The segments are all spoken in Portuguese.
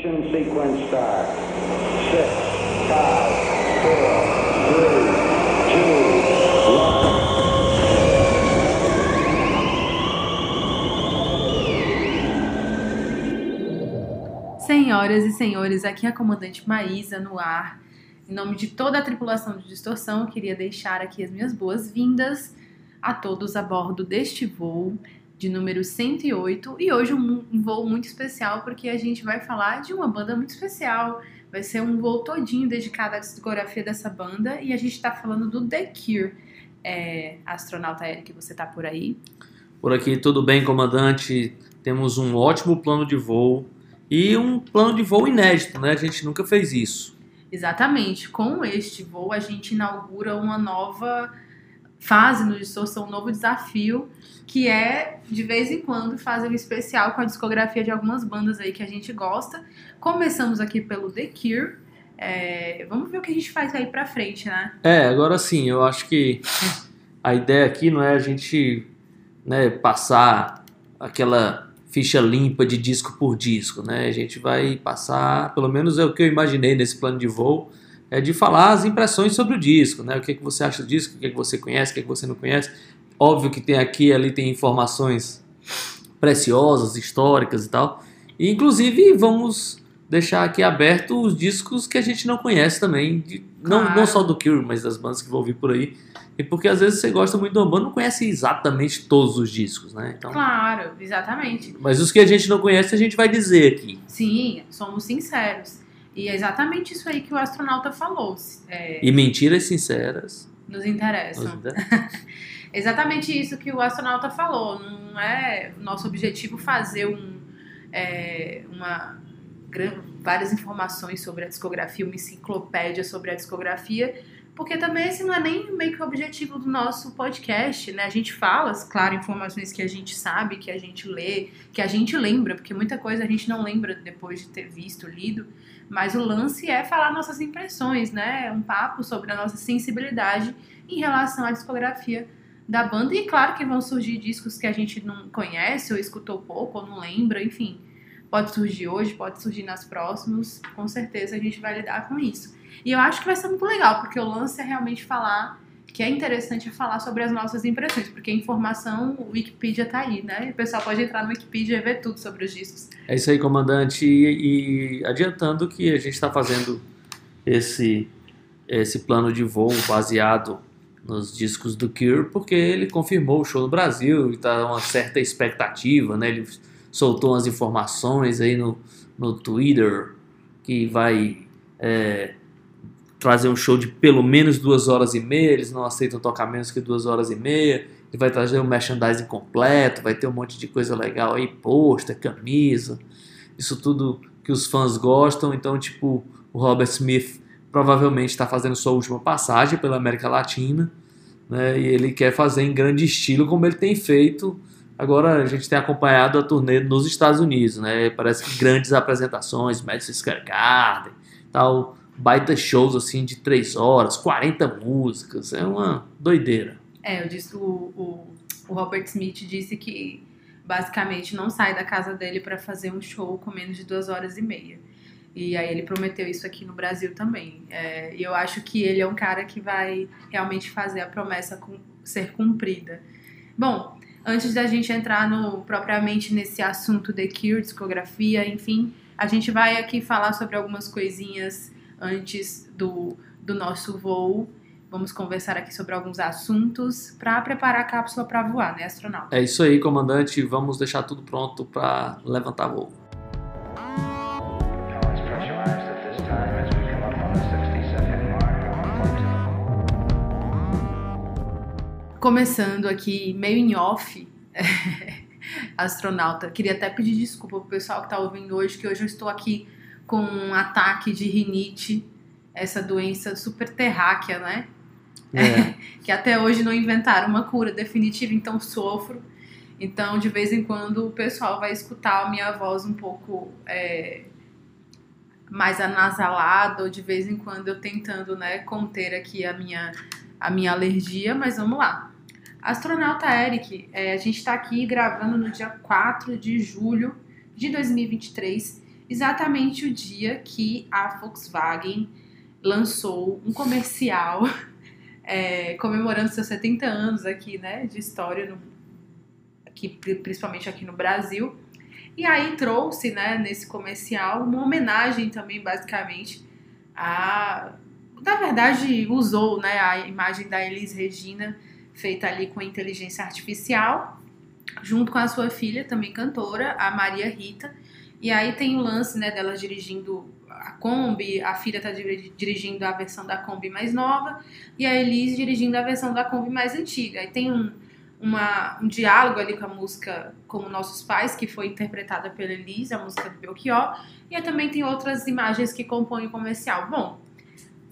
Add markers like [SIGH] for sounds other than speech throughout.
Ignition sequence start. Six, five, four, three, two, one. Senhoras e senhores, aqui é a comandante Maísa no ar. Em nome de toda a tripulação de distorção, eu queria deixar aqui as minhas boas-vindas a todos a bordo deste voo de número 108 e hoje um, voo muito especial porque a gente vai falar de uma banda muito especial. Vai ser um voo todinho dedicado à discografia dessa banda e a gente está falando do The Cure. É, astronauta Eric, você tá por aí? Por aqui tudo bem, comandante. Temos um ótimo plano de voo e um plano de voo inédito, né? A gente nunca fez isso. Exatamente. Com este voo, a gente inaugura uma nova fase no Distorção, um novo desafio, que é, de vez em quando, fazer um especial com a discografia de algumas bandas aí que a gente gosta. Começamos aqui pelo The Cure. É, vamos ver o que a gente faz aí pra frente, né? É, agora sim, eu acho que a ideia aqui não é a gente né, passar aquela ficha limpa de disco por disco, né? A gente vai passar, pelo menos é o que eu imaginei nesse plano de voo, é de falar as impressões sobre o disco, né? O que, é que você acha do disco, o que, é que você conhece, o que, é que você não conhece. Óbvio que tem aqui ali tem informações preciosas, históricas e tal. E, inclusive, vamos deixar aqui aberto os discos que a gente não conhece também, de, não, Claro. não só do Cure, mas das bandas que vão vir por aí. E porque às vezes você gosta muito de uma banda, não conhece exatamente todos os discos, né? Então, Claro, exatamente. mas os que a gente não conhece, a gente vai dizer aqui. Sim, somos sinceros. E é exatamente isso aí que o astronauta falou. é, E mentiras sinceras. nos interessam. [LAUGHS] Exatamente isso que o astronauta falou. Não é nosso objetivo fazer um, é, uma, várias informações sobre a discografia, uma enciclopédia sobre a discografia, porque também esse não é nem meio que o objetivo do nosso podcast, né? A gente fala, claro, informações que a gente sabe, que a gente lê, que a gente lembra, porque muita coisa a gente não lembra depois de ter visto, lido, mas o lance é falar nossas impressões, né? Um papo sobre a nossa sensibilidade em relação à discografia da banda. E claro que vão surgir discos que a gente não conhece, ou escutou pouco, ou não lembra, enfim. Pode surgir hoje, pode surgir nas próximas. Com certeza a gente vai lidar com isso. E eu acho que vai ser muito legal, porque o lance é realmente falar. Que é interessante falar sobre as nossas impressões, porque a informação, o Wikipedia tá aí, né? O pessoal pode entrar no Wikipedia e ver tudo sobre os discos. É isso aí, comandante. E, e adiantando que a gente está fazendo esse, esse plano de voo baseado nos discos do Cure, porque ele confirmou o show no Brasil e está uma certa expectativa, né? Ele soltou umas informações aí no, no Twitter que vai é, trazer um show de pelo menos duas horas e meia, eles não aceitam tocar menos que duas horas e meia, ele vai trazer um merchandising completo, vai ter um monte de coisa legal aí, pôster, camisa, isso tudo que os fãs gostam, então tipo, o Robert Smith provavelmente está fazendo sua última passagem pela América Latina, né, e ele quer fazer em grande estilo como ele tem feito Agora a gente tem acompanhado a turnê nos Estados Unidos, né? Parece que grandes apresentações, Madison Square Garden, tal, baita shows assim de 3 horas, 40 músicas, é uma doideira. É, eu disse, o, o, o Robert Smith disse que basicamente não sai da casa dele para fazer um show com menos de duas horas e meia. E aí ele prometeu isso aqui no Brasil também. É, e eu acho que ele é um cara que vai realmente fazer a promessa cum- ser cumprida. Bom, antes da gente entrar no, propriamente nesse assunto The Cure, discografia, enfim, a gente vai aqui falar sobre algumas coisinhas antes do, do nosso voo. Vamos conversar aqui sobre alguns assuntos para preparar a cápsula para voar, né, astronauta? É isso aí, comandante, vamos deixar tudo pronto para levantar voo. Começando aqui, meio em off, [LAUGHS] astronauta, queria até pedir desculpa pro pessoal que tá ouvindo hoje, que hoje eu estou aqui com um ataque de rinite, essa doença super terráquea, né? É, [LAUGHS] que até hoje não inventaram uma cura definitiva, então sofro. Então, de vez em quando, o pessoal vai escutar a minha voz um pouco é, mais anasalada, ou de vez em quando eu tentando né, conter aqui a minha, a minha alergia, mas vamos lá. Astronauta Eric, é, a gente está aqui gravando no dia 4 de julho de 2023 exatamente o dia que a Volkswagen lançou um comercial [LAUGHS] é, comemorando seus 70 anos aqui, né, de história, no, aqui, principalmente aqui no Brasil. E aí trouxe, né, nesse comercial, uma homenagem também, basicamente, a... Na verdade, usou né, a imagem da Elis Regina, feita ali com inteligência artificial, junto com a sua filha, também cantora, a Maria Rita. E aí tem o lance né, dela dirigindo a Kombi, a filha está dirigindo a versão da Kombi mais nova e a Elise dirigindo a versão da Kombi mais antiga. E tem um, uma, um diálogo ali com a música Como Nossos Pais, que foi interpretada pela Elise, a música do Belchior, e também tem outras imagens que compõem o comercial. Bom,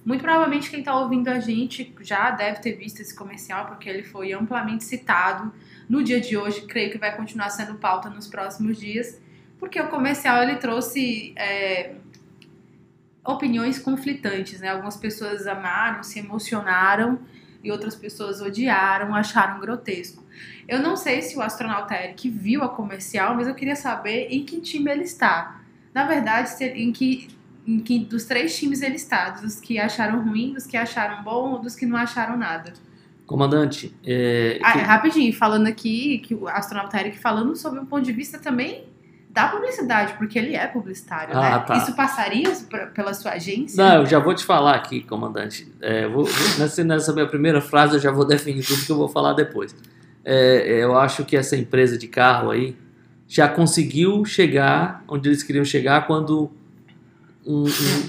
muito provavelmente quem está ouvindo a gente já deve ter visto esse comercial, porque ele foi amplamente citado no dia de hoje, creio que vai continuar sendo pauta nos próximos dias, porque o comercial ele trouxe é, opiniões conflitantes, né? Algumas pessoas amaram, se emocionaram e outras pessoas odiaram, acharam grotesco. Eu não sei se o astronauta Eric viu a comercial, mas eu queria saber em que time ele está. Na verdade, em que, em que dos três times ele está, dos que acharam ruim, dos que acharam bom dos que não acharam nada. Comandante, é... ah, rapidinho, falando aqui, que o astronauta Eric falando sobre um ponto de vista também da publicidade, porque ele é publicitário, ah, né? Tá. Isso passaria pela sua agência? Não, eu já vou te falar aqui, comandante. É, vou, nessa, nessa, minha primeira frase eu já vou definir tudo que eu vou falar depois. É, eu acho que essa empresa de carro aí já conseguiu chegar onde eles queriam chegar quando um,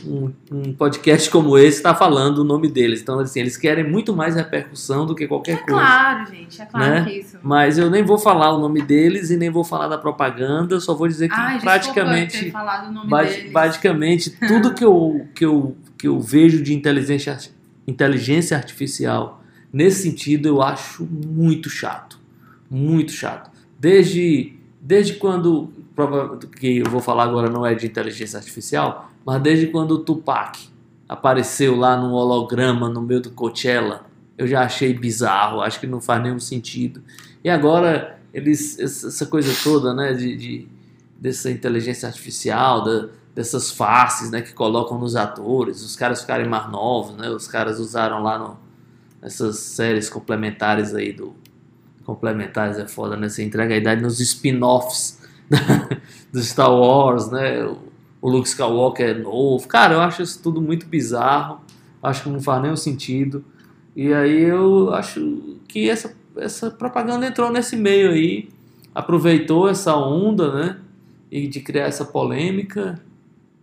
um, um, podcast como esse está falando o nome deles. Então, assim, eles querem muito mais repercussão do que qualquer é coisa. Claro, gente, é claro né? que é isso. Mas eu nem vou falar o nome deles e nem vou falar da propaganda, só vou dizer que Ai, praticamente. Basic, basicamente, tudo que eu, que, eu, que eu vejo de inteligência, inteligência artificial nesse sentido eu acho muito chato. Muito chato. Desde, desde quando. Que eu vou falar agora não é de inteligência artificial, mas desde quando o Tupac apareceu lá no holograma no meio do Coachella, eu já achei bizarro, acho que não faz nenhum sentido. E agora, eles, essa coisa toda, né, de, de dessa inteligência artificial, da, dessas faces, né, que colocam nos atores, os caras ficarem mais novos, né, os caras usaram lá no, nessas séries complementares aí do complementares é foda, né, você entrega a idade nos spin-offs [LAUGHS] do Star Wars, né, o Luke Skywalker é novo. Cara, eu acho isso tudo muito bizarro. Acho que não faz nenhum sentido. E aí eu acho que essa, essa propaganda entrou nesse meio aí, aproveitou essa onda, né? E de criar essa polêmica.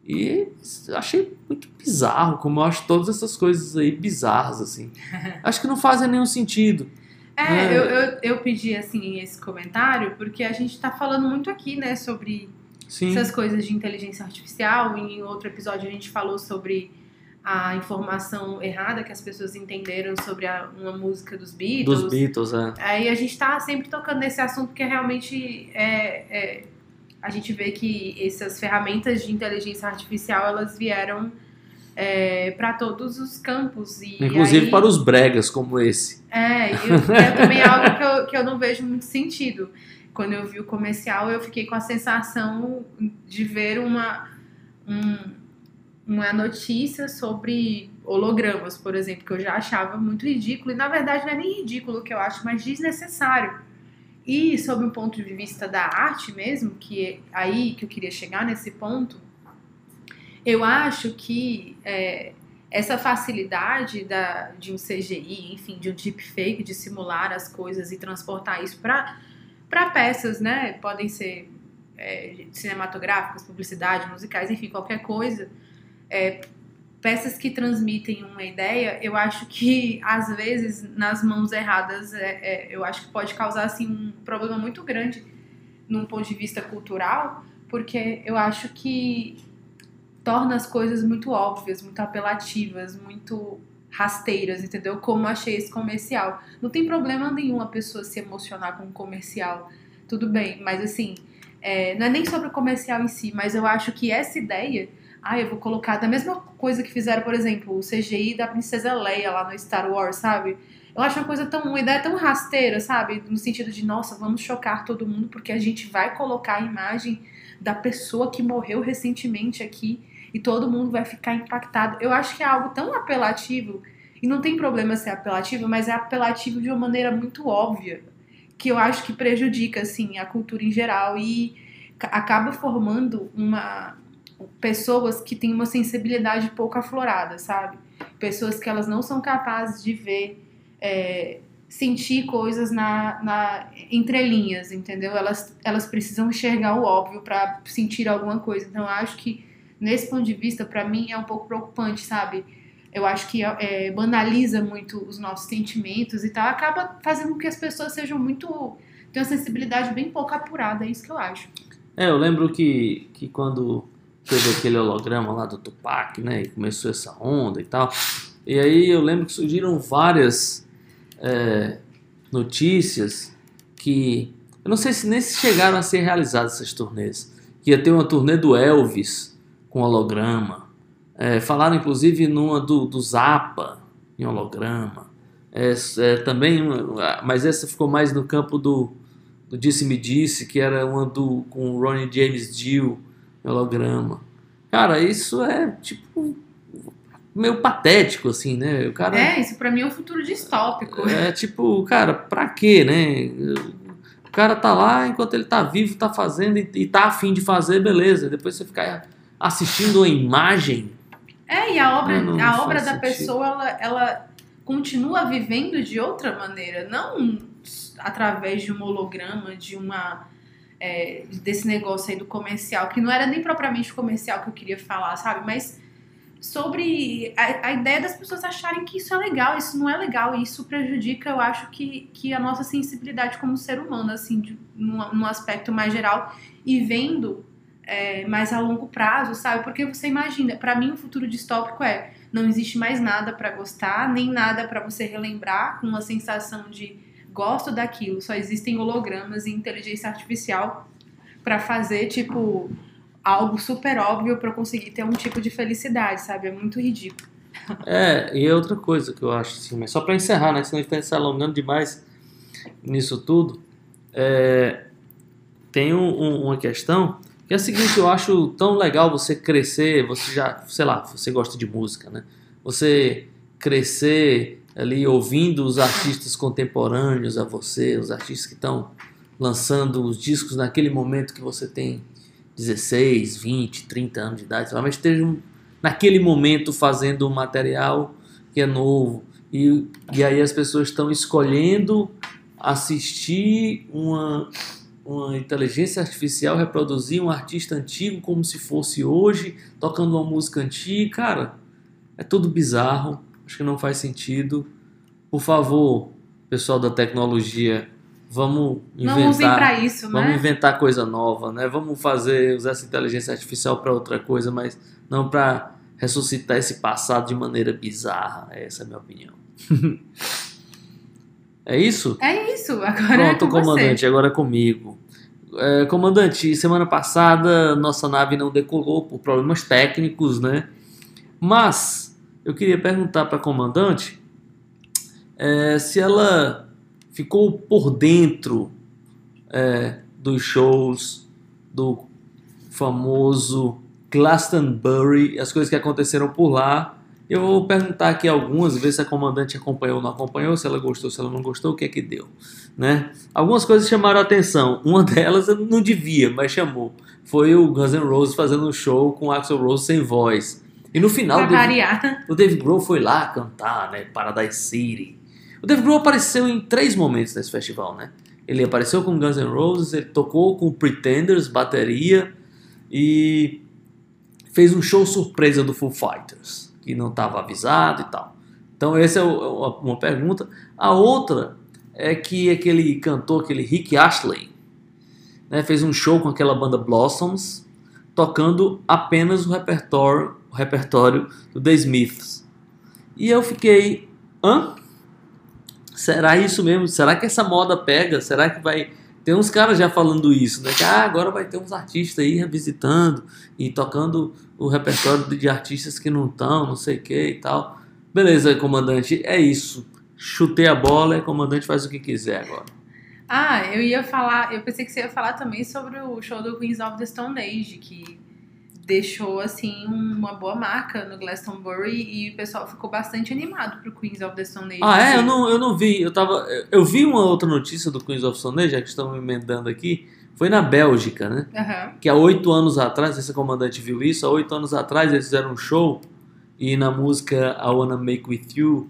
E achei muito bizarro, como eu acho todas essas coisas aí bizarras, assim. [LAUGHS] Acho que não fazem nenhum sentido. É, né? eu, eu, eu pedi, assim, esse comentário porque a gente tá falando muito aqui, né, sobre Sim. essas coisas de inteligência artificial. Em outro episódio a gente falou sobre a informação errada que as pessoas entenderam sobre a, uma música dos Beatles. Dos Beatles, é. Aí a gente está sempre tocando nesse assunto porque realmente é, é, a gente vê que essas ferramentas de inteligência artificial elas vieram é, para todos os campos. E Inclusive aí, para os bregas como esse. É, e é também [LAUGHS] algo que eu, que eu não vejo muito sentido quando eu vi o comercial, eu fiquei com a sensação de ver uma, um, uma notícia sobre hologramas, por exemplo, que eu já achava muito ridículo. E na verdade não é nem ridículo que eu acho, mas desnecessário. E sob o ponto de vista da arte mesmo, que é aí que eu queria chegar nesse ponto, eu acho que é, essa facilidade da, de um CGI, enfim, de um deepfake, de simular as coisas e transportar isso para para peças, né? Podem ser é, cinematográficas, publicidade, musicais, enfim, qualquer coisa. É, peças que transmitem uma ideia, eu acho que [LAUGHS] às vezes nas mãos erradas, é, é, eu acho que pode causar assim um problema muito grande num ponto de vista cultural, porque eu acho que torna as coisas muito óbvias, muito apelativas, muito rasteiras, entendeu? Como achei esse comercial. Não tem problema nenhum a pessoa se emocionar com um comercial, tudo bem, mas assim, é, não é nem sobre o comercial em si, mas eu acho que essa ideia, ah, eu vou colocar da mesma coisa que fizeram, por exemplo, o CGI da Princesa Leia lá no Star Wars, sabe? Eu acho uma coisa tão, uma ideia tão rasteira, sabe? No sentido de, nossa, vamos chocar todo mundo porque a gente vai colocar a imagem da pessoa que morreu recentemente aqui e todo mundo vai ficar impactado. Eu acho que é algo tão apelativo e não tem problema ser apelativo, mas é apelativo de uma maneira muito óbvia que eu acho que prejudica assim a cultura em geral e ca- acaba formando uma pessoas que têm uma sensibilidade pouco aflorada, sabe? Pessoas que elas não são capazes de ver, é, sentir coisas na, na entrelinhas, entendeu? Elas, elas precisam enxergar o óbvio para sentir alguma coisa. Então, acho que nesse ponto de vista, para mim é um pouco preocupante, sabe? Eu acho que é, banaliza muito os nossos sentimentos e tal, acaba fazendo com que as pessoas sejam muito. tenham uma sensibilidade bem pouco apurada, é isso que eu acho. É, eu lembro que, que quando teve aquele holograma lá do Tupac, né? E começou essa onda e tal. E aí eu lembro que surgiram várias é, notícias que. Eu não sei se nem chegaram a ser realizadas essas turnês. Que ia ter uma turnê do Elvis com holograma. É, falaram inclusive numa do, do Zappa em holograma. É, é, também, mas essa ficou mais no campo do, do Disse Me Disse, que era uma do, com o Ronnie James Dio em holograma. Cara, isso é tipo meio patético, assim, né? O cara É, isso pra mim é um futuro distópico. é tipo, cara, pra quê, né? O cara tá lá enquanto ele tá vivo, tá fazendo e, e tá afim de fazer, beleza. Depois você ficar assistindo a imagem. É, e a obra, Não, não a obra da sentido. pessoa, ela, ela continua vivendo de outra maneira, não através de um holograma, de uma. é, desse negócio aí do comercial, que não era nem propriamente comercial que eu queria falar, sabe? Mas sobre a, a ideia das pessoas acharem que isso é legal, isso não é legal, e isso prejudica, eu acho, que, que a nossa sensibilidade como ser humano, assim, de, num, num aspecto mais geral, e vendo é, mais a longo prazo, sabe? Porque você imagina, pra mim o futuro distópico é não existe mais nada pra gostar, nem nada pra você relembrar com uma sensação de gosto daquilo, só existem hologramas e inteligência artificial pra fazer tipo algo super óbvio eu conseguir ter um tipo de felicidade, sabe? É muito ridículo. É, e é outra coisa que eu acho, assim, mas só pra encerrar, né? Senão a gente tá se alongando demais nisso tudo. É, tem um- um- uma questão que é a seguinte, eu acho tão legal você crescer, você já, sei lá, você gosta de música, né? Você crescer ali ouvindo os artistas contemporâneos a você, os artistas que estão lançando os discos naquele momento que você tem 16, 20, 30 anos de idade, sei mas estejam naquele momento fazendo um material que é novo. E, e aí as pessoas estão escolhendo assistir uma, uma inteligência artificial reproduzir um artista antigo como se fosse hoje, tocando uma música antiga. Cara, é tudo bizarro, acho que não faz sentido. Por favor, pessoal da tecnologia, vamos inventar. isso, Vamos né? inventar coisa nova, né? Vamos fazer usar essa inteligência artificial para outra coisa, mas não para ressuscitar esse passado de maneira bizarra. Essa é a minha opinião. [LAUGHS] é isso? É isso, agora é Pronto, com comandante, você. agora é comigo. É, comandante, semana passada nossa nave não decolou por problemas técnicos, né? Mas eu queria perguntar para a comandante é, se ela ficou por dentro é, dos shows do famoso Glastonbury, as coisas que aconteceram por lá. Eu vou perguntar aqui algumas, ver se a comandante acompanhou ou não acompanhou, se ela gostou, se ela não gostou, o que é que deu, né? Algumas coisas chamaram a atenção. Uma delas eu não devia, mas chamou. Foi o Guns N' Roses fazendo um show com o Axl Rose sem voz. E no final o Dave, variar. o Grohl foi lá cantar, né? Paradise City. O Dave Grohl apareceu em três momentos nesse festival, né? Ele apareceu com Guns N' Roses, ele tocou com Pretenders, bateria e fez um show surpresa do Foo Fighters, que não estava avisado e tal. Então essa é é uma pergunta. A outra é que aquele cantor, aquele Rick Astley, né, fez um show com aquela banda Blossoms, tocando apenas o repertório, o repertório do The Smiths. E eu fiquei, hã? Será isso mesmo? Será que essa moda pega? Será que vai tem uns caras já falando isso, né? Que ah, agora vai ter uns artistas aí revisitando e tocando o repertório de artistas que não estão, não sei o que e tal. Beleza, comandante, é isso. Chutei a bola e o comandante faz o que quiser agora. Ah, eu ia falar, eu pensei que você ia falar também sobre o show do Queens of the Stone Age, que deixou assim uma boa marca no Glastonbury e o pessoal ficou bastante animado pro Queens of the Stone Age. Ah, é? Eu não, eu não vi. Eu, tava, eu- vi uma outra notícia do Queens of Stone Age, já que estamos emendando aqui. Foi na Bélgica, né? Aham. Que há oito anos atrás, não sei se o comandante viu isso, há oito anos atrás eles fizeram um show e na música I Wanna Make With You,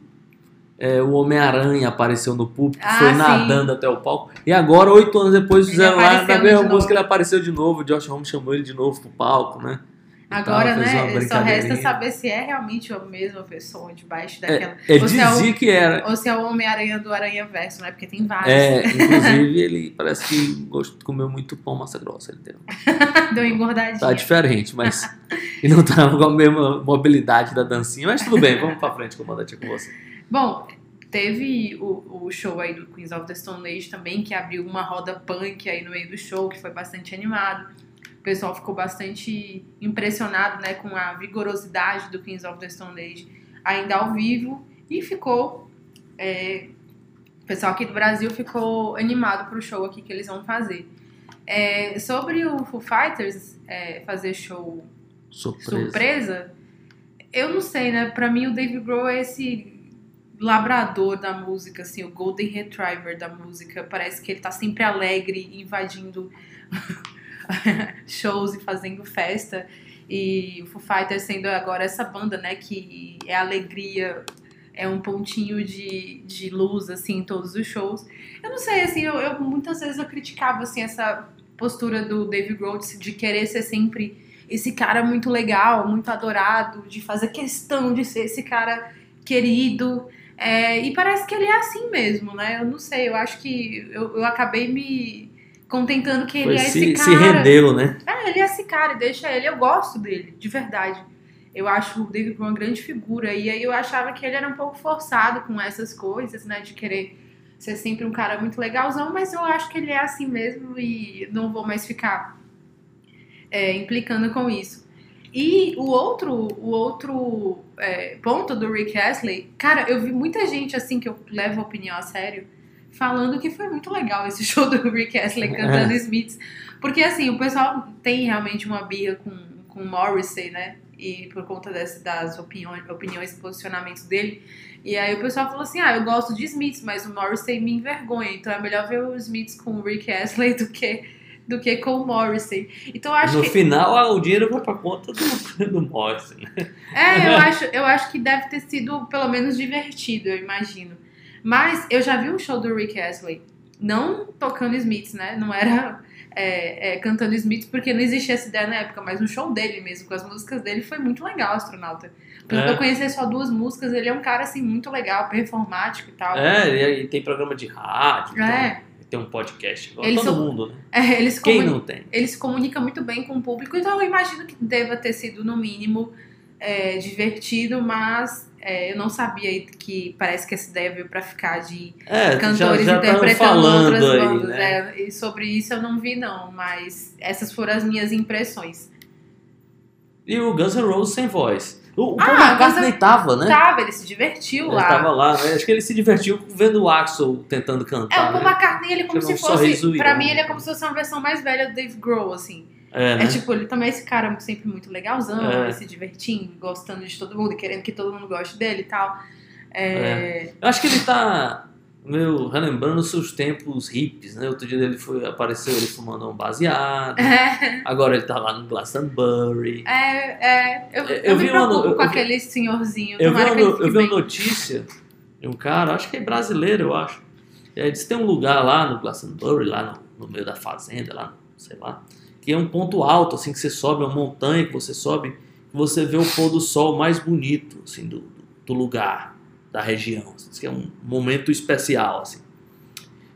é, o Homem-Aranha apareceu no público, Ah, foi sim. nadando até o palco. E agora, oito anos depois, Ele fizeram lá, na mesma música ele apareceu de novo, o Josh Holmes chamou ele de novo pro palco, né? E Agora, tal, né, só resta saber se é realmente a mesma pessoa debaixo É, daquela. ele ou, se é o, que era. ou se é o Homem-Aranha do Aranha Verso, né? Porque tem vários. É, [LAUGHS] inclusive ele parece que comeu muito pão massa grossa. Ele deu. [LAUGHS] Deu uma engordadinha. Tá diferente, mas ele não tava com a mesma mobilidade da dancinha. Mas tudo bem, vamos pra frente, comandante, com você. Bom, teve o, o show aí do Queens of the Stone Age também, que abriu uma roda punk aí no meio do show, que foi bastante animado. O pessoal ficou bastante impressionado né, com a vigorosidade do Queens of the Stone Age ainda ao vivo e ficou. é, o pessoal aqui do Brasil ficou animado pro show aqui que eles vão fazer. É, sobre o Foo Fighters é, fazer show Surpresa. surpresa, eu não sei, né? Pra mim o Dave Grohl é esse labrador da música, assim, o golden retriever da música. Parece que ele tá sempre alegre, invadindo [LAUGHS] shows e fazendo festa. E o Foo Fighters sendo agora essa banda, né, que é alegria, é um pontinho de, de luz, assim, em todos os shows. Eu não sei, assim, eu, eu- muitas vezes eu criticava, assim, essa postura do Dave Grohl de, de querer ser sempre esse cara muito legal, muito adorado, de fazer questão de ser esse cara querido. É, e parece que ele é assim mesmo, né? Eu não sei, eu acho que eu, eu acabei me contentando que ele Foi, é se, esse cara. se rendeu, né? É, ele é esse cara, deixa ele. Eu gosto dele, de verdade. Eu acho o David uma grande figura. E aí eu achava que ele era um pouco forçado com essas coisas, né? De querer ser sempre um cara muito legalzão, mas eu acho que ele é assim mesmo e não vou mais ficar é, implicando com isso. E o outro, o outro é, ponto do Rick Astley, cara, eu vi muita gente assim que eu levo a opinião a sério, falando que foi muito legal esse [LAUGHS] show do Rick Astley cantando Smiths. Porque assim, o pessoal tem realmente uma birra com, com o Morrissey, né? E por conta desse, das opiniões, opiniões e posicionamentos dele. E aí o pessoal falou assim: ah, eu gosto de Smiths, mas o Morrissey me envergonha. Então é melhor ver o Smiths com o Rick Astley do que, do que com o Morrissey. Então eu acho no que. final, ah, o dinheiro vai pra conta do, [LAUGHS] do Morrison. né? É, eu [LAUGHS] acho, eu acho que deve ter sido pelo menos divertido, eu imagino. Mas eu já vi um show do Rick Astley, não tocando Smiths, né? Não era é, é, cantando Smiths, porque não existia essa ideia na época, mas um show dele mesmo, com as músicas dele, foi muito legal, astronauta. Por É. eu conhecer só duas músicas, ele é um cara assim muito legal, performático e tal. É, e tem programa de rádio, É. tem, tem um podcast. igual Eles todo são- mundo, né? É, ele, se Quem não tem? ele se comunica muito bem com o público, então eu imagino que deva ter sido, no mínimo, é, divertido, mas é, eu não sabia que parece que essa ideia veio pra ficar de É, cantores já, já interpretando outras aí, bandas. né? é, e sobre isso eu não vi, não, mas essas foram as minhas impressões. E o Guns N' Roses sem voz. O, o Ah, Paul McCartney Guns tava, né? Tava, ele se divertiu Ele lá. tava lá, né? Acho que ele se divertiu vendo o Axel tentando É, cantar. o Paul né? McCartney, ele é como se um fosse. sorriso Pra mim, ele é como se fosse uma versão mais velha do Dave Grohl, assim. É, né? É tipo, ele também é esse cara sempre muito legalzão, É. se divertindo, gostando de todo mundo, querendo que todo mundo goste dele e tal. É, Eu acho que ele tá meu, relembrando seus tempos hippies, né? Outro dia ele foi, apareceu ele fumando um baseado. é, Agora ele tá lá no Glastonbury. é, eu, eu, Eu me vi uma- preocupo eu com vi- aquele senhorzinho. Eu vi, uma, ele eu vi uma notícia de um cara, acho que é brasileiro, eu acho. É, diz que tem um lugar lá no Glastonbury, lá no, no meio da fazenda, lá, sei lá, que é um ponto alto, assim, que você sobe, é uma montanha que você sobe, que você vê o pôr do sol mais bonito, assim, do, do lugar, da região. Diz que é um momento especial, assim.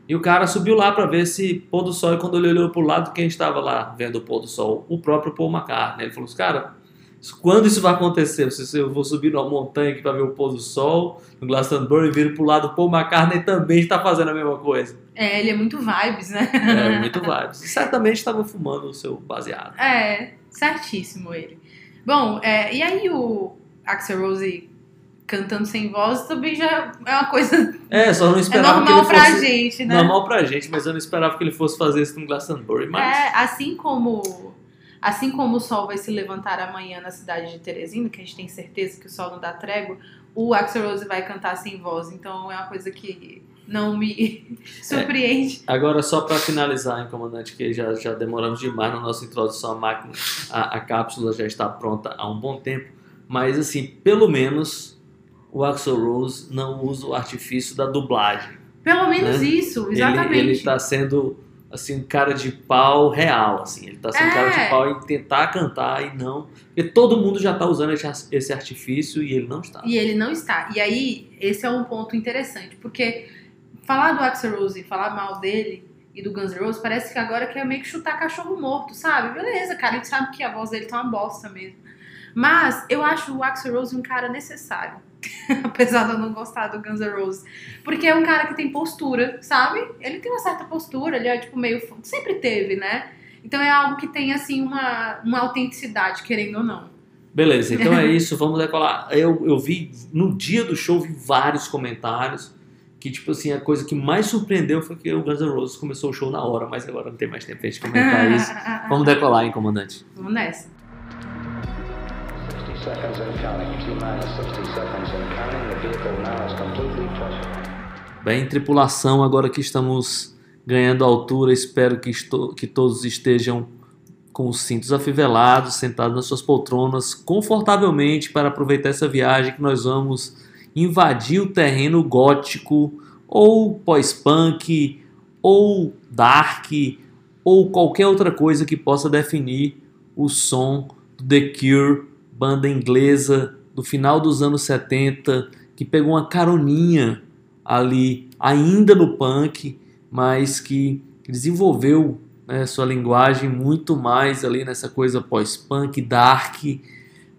E o cara subiu lá para ver esse pôr do sol, e quando ele olhou pro lado, quem estava lá vendo o pôr do sol? O próprio Paul McCartney. Ele falou assim, cara, quando isso vai acontecer? Se eu vou subir numa montanha aqui para ver o pôr do sol, no Glastonbury, e viro pro lado, o Paul McCartney também está fazendo a mesma coisa. É, ele é muito vibes, né? É, muito vibes. E certamente estava fumando o seu baseado. É, certíssimo ele. Bom, é, e aí o Axel Rose cantando sem voz também já é uma coisa [LAUGHS] É, só não é esperava normal que ele pra fosse. gente, né? Normal pra gente, mas eu não esperava que ele fosse fazer isso no Glastonbury. Mas É, assim como assim como o sol vai se levantar amanhã na cidade de Teresina, que a gente tem certeza que o sol não dá trégua, o Axel Rose vai cantar sem voz. Então é uma coisa que não me [LAUGHS] surpreende. agora, só pra finalizar, hein, comandante, que já, já demoramos demais na nossa introdução à máquina. A, a cápsula já está pronta há um bom tempo. Mas, assim, pelo menos o Axel Rose não usa o artifício da dublagem. Pelo menos Né? isso, exatamente. ele tá sendo, assim, um cara de pau real, assim. Ele tá sendo um cara É. de pau em tentar cantar e não... Porque todo mundo já tá usando esse, esse artifício e ele não está. E ele não está. E aí, esse é um ponto interessante, porque falar do Axel Rose e falar mal dele e do Guns N' Roses parece que agora quer meio que chutar cachorro morto, sabe? Beleza, cara, a gente sabe que a voz dele tá uma bosta mesmo. Mas eu acho o Axel Rose um cara necessário. [LAUGHS] Apesar de eu não gostar do Guns N' Roses. Porque é um cara que tem postura, sabe? Ele tem uma certa postura, ele é tipo meio. Sempre teve, né? Então é algo que tem, assim, uma, uma autenticidade, querendo ou não. Beleza, então é [LAUGHS] isso, vamos decolar. Eu, eu vi, no dia do show, vi vários comentários que, tipo assim, a coisa que mais surpreendeu foi que o Guns N' Roses começou o show na hora, mas agora não tem mais tempo pra gente comentar [LAUGHS] isso. Vamos decolar, hein, comandante? Vamos nessa. 60 seconds and counting. T minus 60 seconds and counting. The vehicle now is completely. Bem, tripulação, agora que estamos ganhando altura, espero que, esto- que todos estejam com os cintos afivelados, sentados nas suas poltronas, confortavelmente para aproveitar essa viagem que nós vamos invadir o terreno gótico, ou pós-punk, ou dark, ou qualquer outra coisa que possa definir o som do The Cure, banda inglesa do final dos anos 70, que pegou uma caroninha ali, ainda no punk, mas que desenvolveu né, sua linguagem muito mais ali nessa coisa pós-punk, dark,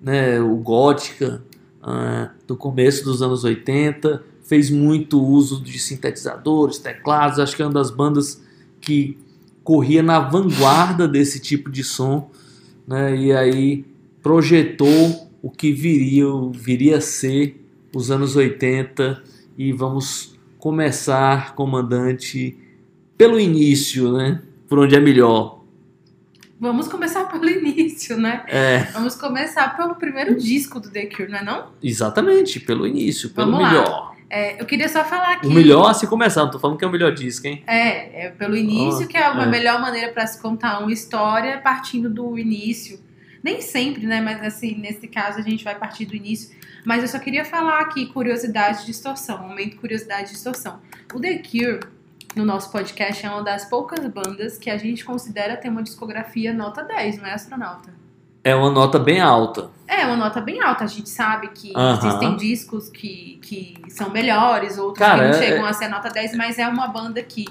né, o gótica, ah, do começo dos anos 80, fez muito uso de sintetizadores, teclados, acho que é uma das bandas que corria na vanguarda desse tipo de som, né, e aí projetou o que viria, viria a ser os anos 80 e vamos começar, comandante, pelo início, né? Por onde é melhor. Vamos começar pelo início, né? É, Vamos começar pelo primeiro disco do The Cure, não é não? exatamente, pelo início, pelo Vamos lá. melhor. É, eu queria só falar que... O melhor se começar, não tô falando que é o melhor disco, hein? É, é pelo início, Oh, que é a é. melhor maneira para se contar uma história partindo do início. Nem sempre, né? Mas assim, nesse caso a gente vai partir do início. Mas eu só queria falar aqui curiosidade de distorção, momento curiosidade de distorção. O The Cure, no nosso podcast, é uma das poucas bandas que a gente considera ter uma discografia nota 10, não é astronauta? É uma nota bem alta. É, uma nota bem alta. A gente sabe que existem discos que, que são melhores, outros Cara, que não é- chegam a ser nota 10, mas é uma banda que,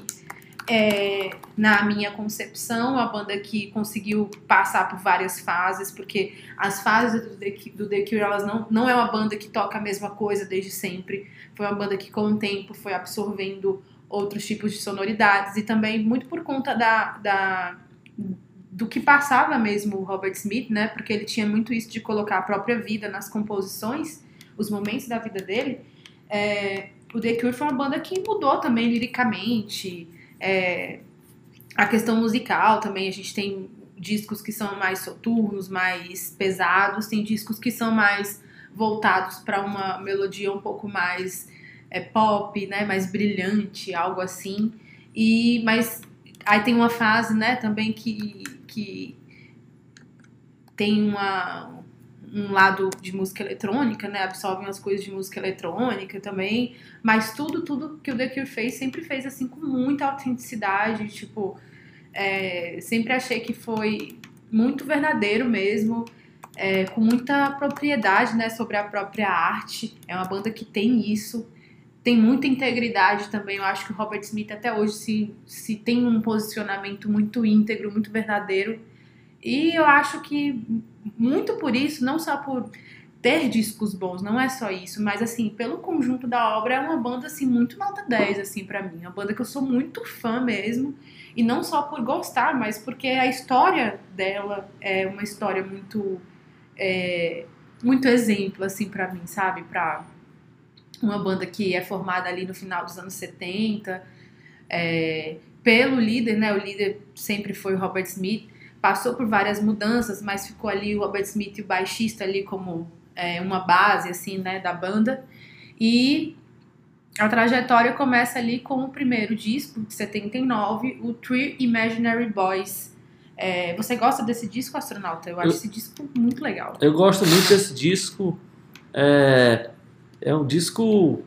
é, na minha concepção, uma banda que conseguiu passar por várias fases, porque as fases do The, do The Cure, elas não, não é uma banda que toca a mesma coisa desde sempre. Foi uma banda que, com o tempo, foi absorvendo outros tipos de sonoridades e também muito por conta da, da do que passava mesmo o Robert Smith, né? Porque ele tinha muito isso de colocar a própria vida nas composições, os momentos da vida dele. É, o The Cure foi uma banda que mudou também liricamente. É, a questão musical também, a gente tem discos que são mais soturnos, mais pesados, tem discos que são mais voltados para uma melodia um pouco mais é, pop, né? Mais brilhante, algo assim. E mas aí tem uma fase, né? Também que que tem uma, um lado de música eletrônica, né? Absorve umas coisas de música eletrônica também. Mas tudo, tudo que o The Cure fez, sempre fez assim com muita autenticidade. Tipo, é, sempre achei que foi muito verdadeiro mesmo. é, com muita propriedade, né? Sobre a própria arte. É uma banda que tem isso. Tem muita integridade também. Eu acho que o Robert Smith até hoje se, se tem um posicionamento muito íntegro, muito verdadeiro. E eu acho que muito por isso, não só por ter discos bons, não é só isso, mas assim, pelo conjunto da obra, é uma banda assim muito nota 10 assim para mim, uma banda que eu sou muito fã mesmo, e não só por gostar, mas porque a história dela é uma história muito é, muito exemplo assim para mim, sabe? Para uma banda que é formada ali no final dos anos 70, é, pelo líder, né? O líder sempre foi o Robert Smith, passou por várias mudanças, mas ficou ali o Robert Smith e o baixista ali como é, uma base, assim, né, da banda. E a trajetória começa ali com o primeiro disco, de 79, o Three Imaginary Boys. É, você gosta desse disco, astronauta? Eu acho Eu- esse disco muito legal. Eu gosto muito desse disco. É, é um disco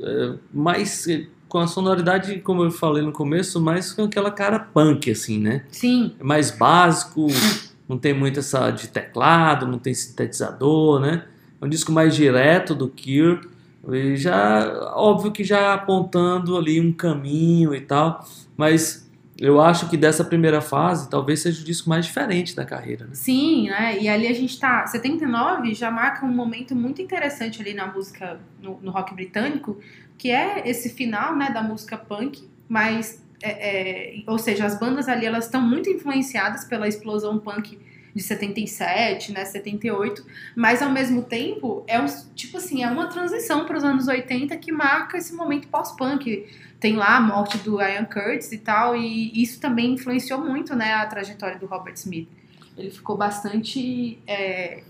é, mais com a sonoridade, como eu falei no começo, mais com aquela cara punk, assim, né? Sim, É mais básico, [LAUGHS] não tem muito essa de teclado, não tem sintetizador, né? É um disco mais direto do Cure. E já, óbvio que já apontando ali um caminho e tal, mas eu acho que dessa primeira fase talvez seja o disco mais diferente da carreira, né? sim, né? E ali a gente tá. 79 já marca um momento muito interessante ali na música, no, no rock britânico, que é esse final, né, da música punk, mas. é, é, ou seja, as bandas ali elas estão muito influenciadas pela explosão punk de 77, né, 78, mas ao mesmo tempo é um, tipo assim, é uma transição para os anos 80 que marca esse momento pós-punk. Tem lá a morte do Ian Curtis e tal, e isso também influenciou muito, né, a trajetória do Robert Smith. Ele ficou bastante é,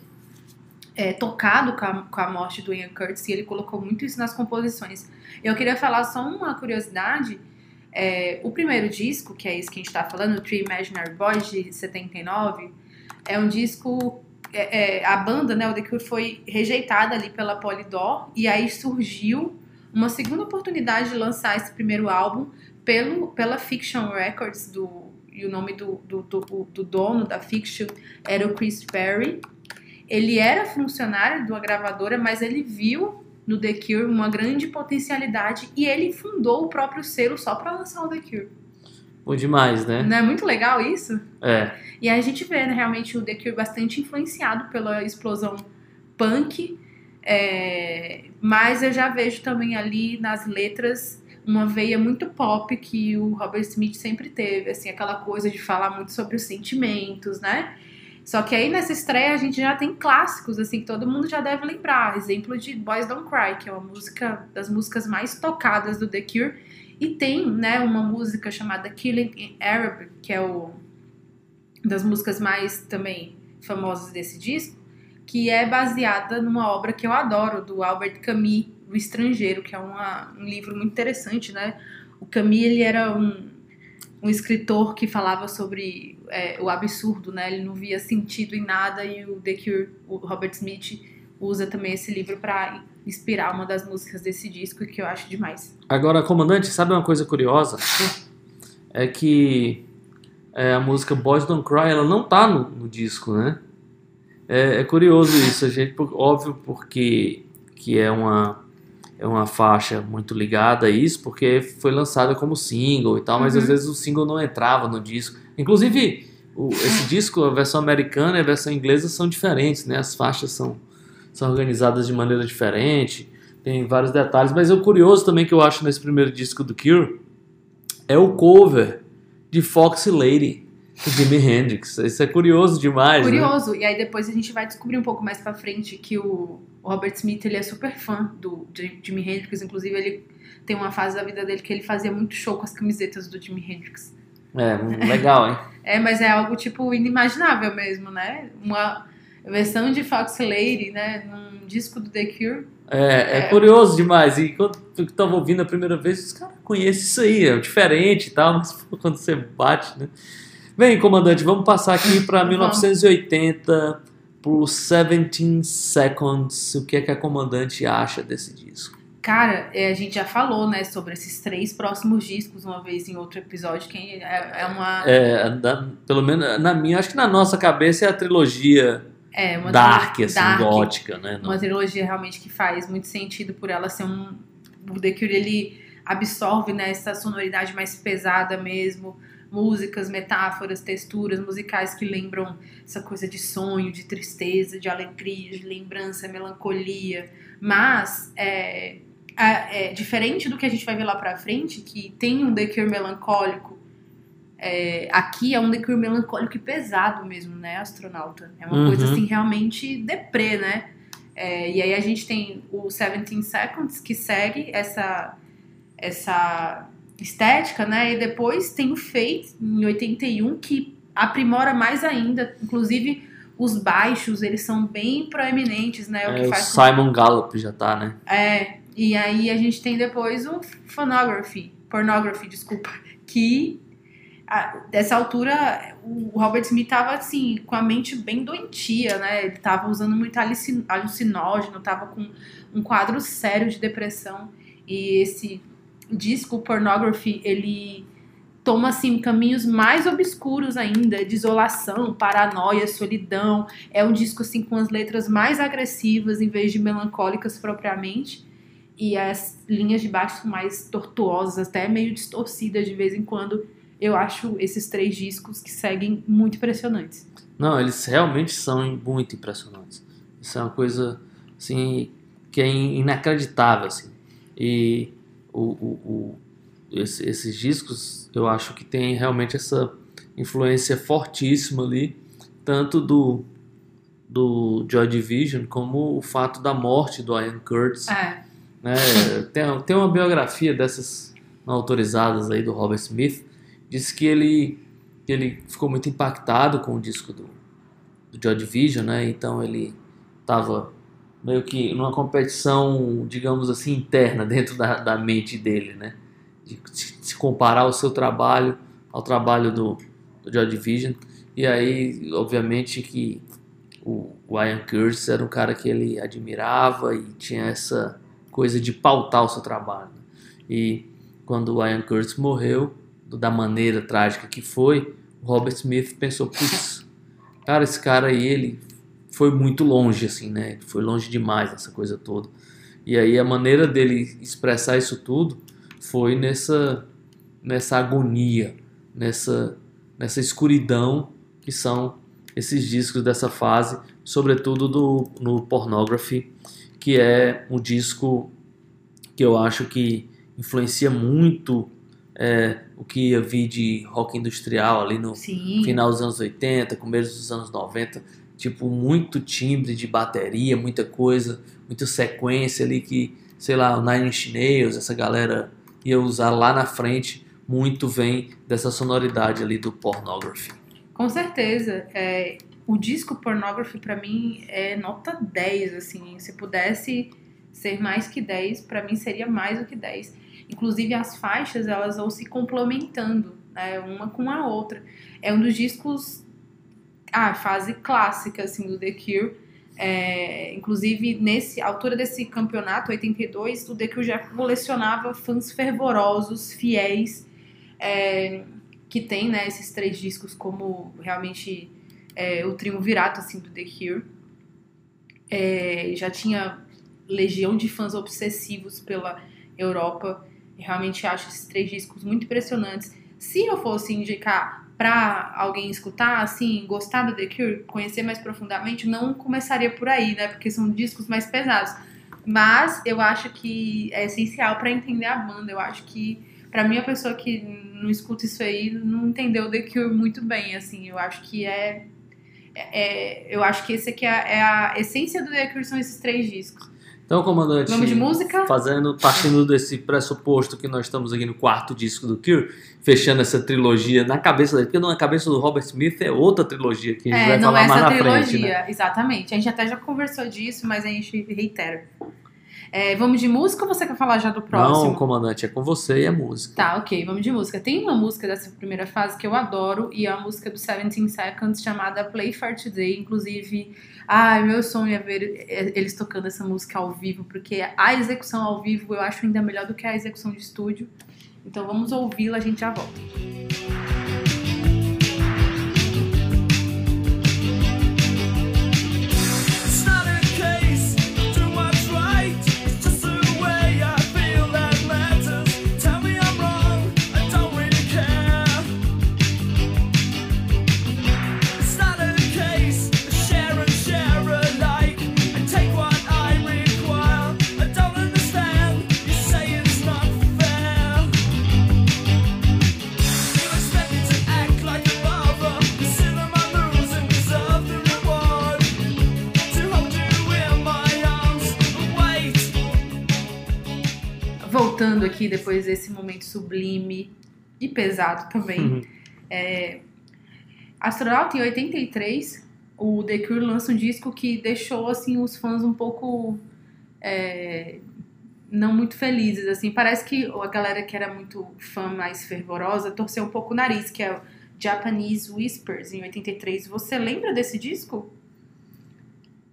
é, tocado com a, com a morte do Ian Curtis e ele colocou muito isso nas composições. Eu queria falar só uma curiosidade. é, o primeiro disco, que é esse que a gente tá falando, o Three Imaginary Boys, de 79, é um disco. é, é, a banda, né, o The Cure, foi rejeitada ali pela Polydor, e aí surgiu uma segunda oportunidade de lançar esse primeiro álbum pelo, pela Fiction Records, do, e o nome do, do, do, do dono da Fiction era o Chris Perry. Ele era funcionário de uma gravadora, mas ele viu no The Cure uma grande potencialidade e ele fundou o próprio selo só para lançar o The Cure. Bom demais, né? Não é muito legal isso? É. E aí a gente vê, né, realmente, o The Cure bastante influenciado pela explosão punk, é, mas eu já vejo também ali nas letras uma veia muito pop que o Robert Smith sempre teve, assim, aquela coisa de falar muito sobre os sentimentos, né? Só que aí nessa estreia a gente já tem clássicos, assim, que todo mundo já deve lembrar. Exemplo de Boys Don't Cry, que é uma música das músicas mais tocadas do The Cure. E tem, né, uma música chamada Killing in Arabic, que é o das músicas mais também famosas desse disco, que é baseada numa obra que eu adoro, do Albert Camus, O Estrangeiro, que é uma, um livro muito interessante, né? O Camus, ele era um, um escritor que falava sobre é, o absurdo, né? Ele não via sentido em nada e o The Cure, o Robert Smith, usa também esse livro para inspirar uma das músicas desse disco, que eu acho demais. Agora, comandante, sabe uma coisa curiosa? É que é, a música Boys Don't Cry, ela não tá no, no disco, né? É, é curioso isso, a gente, óbvio, porque que é uma é uma faixa muito ligada a isso, porque foi lançada como single e tal, mas Uhum. às vezes o single não entrava no disco. Inclusive, o- esse [LAUGHS] disco, a versão americana e a versão inglesa são diferentes, né? As faixas são, são organizadas de maneira diferente, tem vários detalhes, mas o curioso também que eu acho nesse primeiro disco do Cure é o cover de Foxy Lady, do Jimi Hendrix. Isso é curioso demais, né? Curioso. E aí depois a gente vai descobrir um pouco mais pra frente que o o Robert Smith, ele é super fã do Ji- Jimi Hendrix. Inclusive, ele tem uma fase da vida dele que ele fazia muito show com as camisetas do Jimi Hendrix. É, legal, hein? [LAUGHS] É, mas é algo, tipo, inimaginável mesmo, né? Uma versão de Fox Lady, né? Num disco do The Cure. É, é É. curioso demais. E quando eu tava ouvindo a primeira vez, os caras conhecem isso aí, é diferente e tal, mas [LAUGHS] quando você bate, né? Bem, comandante, vamos passar aqui para Vamos. 1980, pro 17 Seconds. O que é que a comandante acha desse disco? Cara, é, a gente já falou, né, sobre esses três próximos discos uma vez em outro episódio. Que é, é uma. É, na- pelo menos na minha, acho que na nossa cabeça é a trilogia É, uma dark, assim, dark, gótica, né? Não- Uma trilogia realmente que faz muito sentido por ela ser um. O The Cure, ele absorve né, essa sonoridade mais pesada mesmo. Músicas, metáforas, texturas musicais que lembram essa coisa de sonho, de tristeza, de alegria, de lembrança, melancolia. Mas, é, a- é, diferente do que a gente vai ver lá pra frente, que tem um Cure melancólico, é, aqui é um Cure melancólico e pesado mesmo, né, astronauta? É uma Uhum. coisa assim realmente deprê, né? É, e aí a gente tem o 17 Seconds, que segue essa, essa estética, né? E depois tem o Fate, em 81, que aprimora mais ainda. Inclusive, os baixos, eles são bem proeminentes, né? O É, que o faz com- Simon Gallup já tá, né? É, e aí a gente tem depois o Phonography, Pornography, desculpa, que a- dessa altura o Robert Smith tava assim, com a mente bem doentia, né? Ele tava usando muito alucin- alucinógeno, tava com um quadro sério de depressão. E esse disco, Pornography, ele toma assim caminhos mais obscuros ainda, de isolação, paranoia, solidão. É um disco assim com as letras mais agressivas em vez de melancólicas propriamente. E as linhas de baixo mais tortuosas, até meio distorcidas de vez em quando. Eu acho esses três discos que seguem muito impressionantes. Não, eles realmente são muito impressionantes. Isso é uma coisa assim que é in- inacreditável assim. E o, o, o- esse- esses discos eu acho que tem realmente essa influência fortíssima ali, tanto do do Joy Division como o fato da morte do Ian Curtis. É, né? tem, tem uma biografia dessas não autorizadas aí do Robert Smith, diz que ele, que ele ficou muito impactado com o disco do, do Joy Division, né? Então ele estava meio que numa competição, digamos assim, interna [LAUGHS] dentro da, da mente dele, né? De se comparar o seu trabalho ao trabalho do, do Joy Division. E aí, obviamente, que o, o Ian Curtis era um cara que ele admirava e tinha essa coisa de pautar o seu trabalho. né? E quando o Ian Curtis morreu, da maneira trágica que foi, o Robert Smith pensou, putz, cara, esse cara aí, ele foi muito longe, assim, né? Foi longe demais nessa coisa toda. E aí a maneira dele expressar isso tudo foi nessa, nessa agonia, nessa, nessa escuridão que são esses discos dessa fase, sobretudo do, no Pornography, que é um disco que eu acho que influencia muito é, o que eu vi de rock industrial ali no sim. final dos anos 80, começo dos anos 90, tipo, muito timbre de bateria, muita coisa, muita sequência ali que, sei lá, o Nine Inch Nails, essa galera ia usar lá na frente, muito vem dessa sonoridade ali do Pornography. Com certeza. É, o disco Pornography, pra mim, é nota 10, assim. Se pudesse ser mais que 10, pra mim seria mais do que 10. Inclusive, as faixas, elas vão se complementando, né? Uma com a outra. É um dos discos... Ah, fase clássica, assim, do The Cure. É, inclusive, nesse altura desse campeonato, 82, o The Cure já colecionava fãs fervorosos, fiéis, é, que tem né, esses três discos como realmente é, o triunvirato assim, do The Cure. É, já tinha legião de fãs obsessivos pela Europa. E realmente acho esses três discos muito impressionantes. Se eu fosse indicar pra alguém escutar, assim, gostar do The Cure, conhecer mais profundamente, não começaria por aí, né? Porque são discos mais pesados. Mas eu acho que é essencial pra entender a banda. Eu acho que Pra mim, a pessoa que não escuta isso aí não entendeu The Cure muito bem, assim. Eu acho que é... é- eu acho que esse aqui é, é a essência do The Cure, são esses três discos. Então, comandante, Vamos de música? fazendo, partindo desse pressuposto que nós estamos aqui no quarto disco do Cure, fechando essa trilogia na cabeça dele, porque na cabeça do Robert Smith é outra trilogia que a gente É, vai não falar é mais essa na trilogia, frente, né? exatamente. A gente até já conversou disso, mas a gente reitera. É, vamos de música ou você quer falar já do próximo? Não, comandante, é com você e a música. Tá, ok, vamos de música. Tem uma música dessa primeira fase que eu adoro e é a música do 17 Seconds chamada Play for Today. Inclusive, ai, meu sonho é ver eles tocando essa música ao vivo, porque a execução ao vivo eu acho ainda melhor do que a execução de estúdio. Então vamos ouvi-la, a gente já volta. It's voltando aqui depois desse momento sublime e pesado também. Uhum. É, Astronauta em 83, o The Cure lança um disco que deixou assim os fãs um pouco é, não muito felizes assim. Parece que a galera que era muito fã mais fervorosa torceu um pouco o nariz, que é o Japanese Whispers em 83. Você lembra desse disco?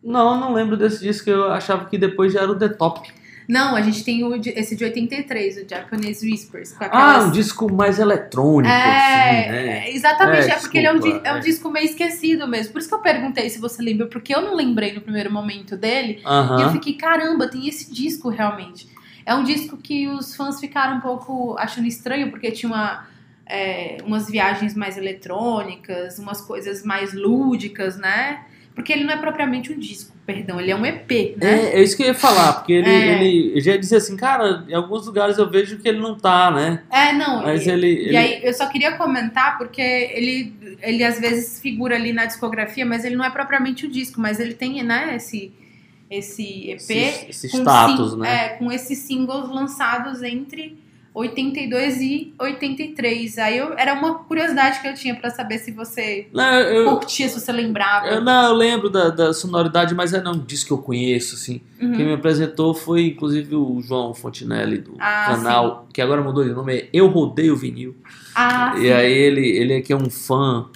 Não, não lembro desse disco. Eu achava que depois já era o The Top. Não, a gente tem o esse de 83, o Japanese Whispers, Ah, aquelas um disco mais eletrônico, É, assim, né? é, exatamente, É, é, porque ele é um, desculpa, é um é. disco meio esquecido mesmo. Por isso que eu perguntei se você lembra, porque eu não lembrei no primeiro momento dele. E eu fiquei, caramba, tem esse disco realmente. É um disco que os fãs ficaram um pouco achando estranho, porque tinha uma, é, umas viagens mais eletrônicas, umas coisas mais lúdicas, né? Porque ele não é propriamente um disco, perdão, ele é um EP, né? É, é isso que eu ia falar, porque ele, É. ele já ia dizer assim, cara, em alguns lugares eu vejo que ele não tá, né? É, não. Mas e, ele. e ele- aí, eu só queria comentar, porque ele, ele às vezes figura ali na discografia, mas ele não é propriamente o disco, mas ele tem, né, esse, esse EP. esse, esse status, né? É, com esses singles lançados entre 82 e 83. Aí eu, era uma curiosidade que eu tinha pra saber se você Não, eu, curtia, se você lembrava. eu, não, eu lembro da, da sonoridade, mas é não um disco que eu conheço, assim. Uhum. Quem me apresentou foi, inclusive, o João Fontinelli, do Ah, canal, que agora mudou de nome, é Eu Rodeio Vinil. Ah, E aí ele, ele que é um fã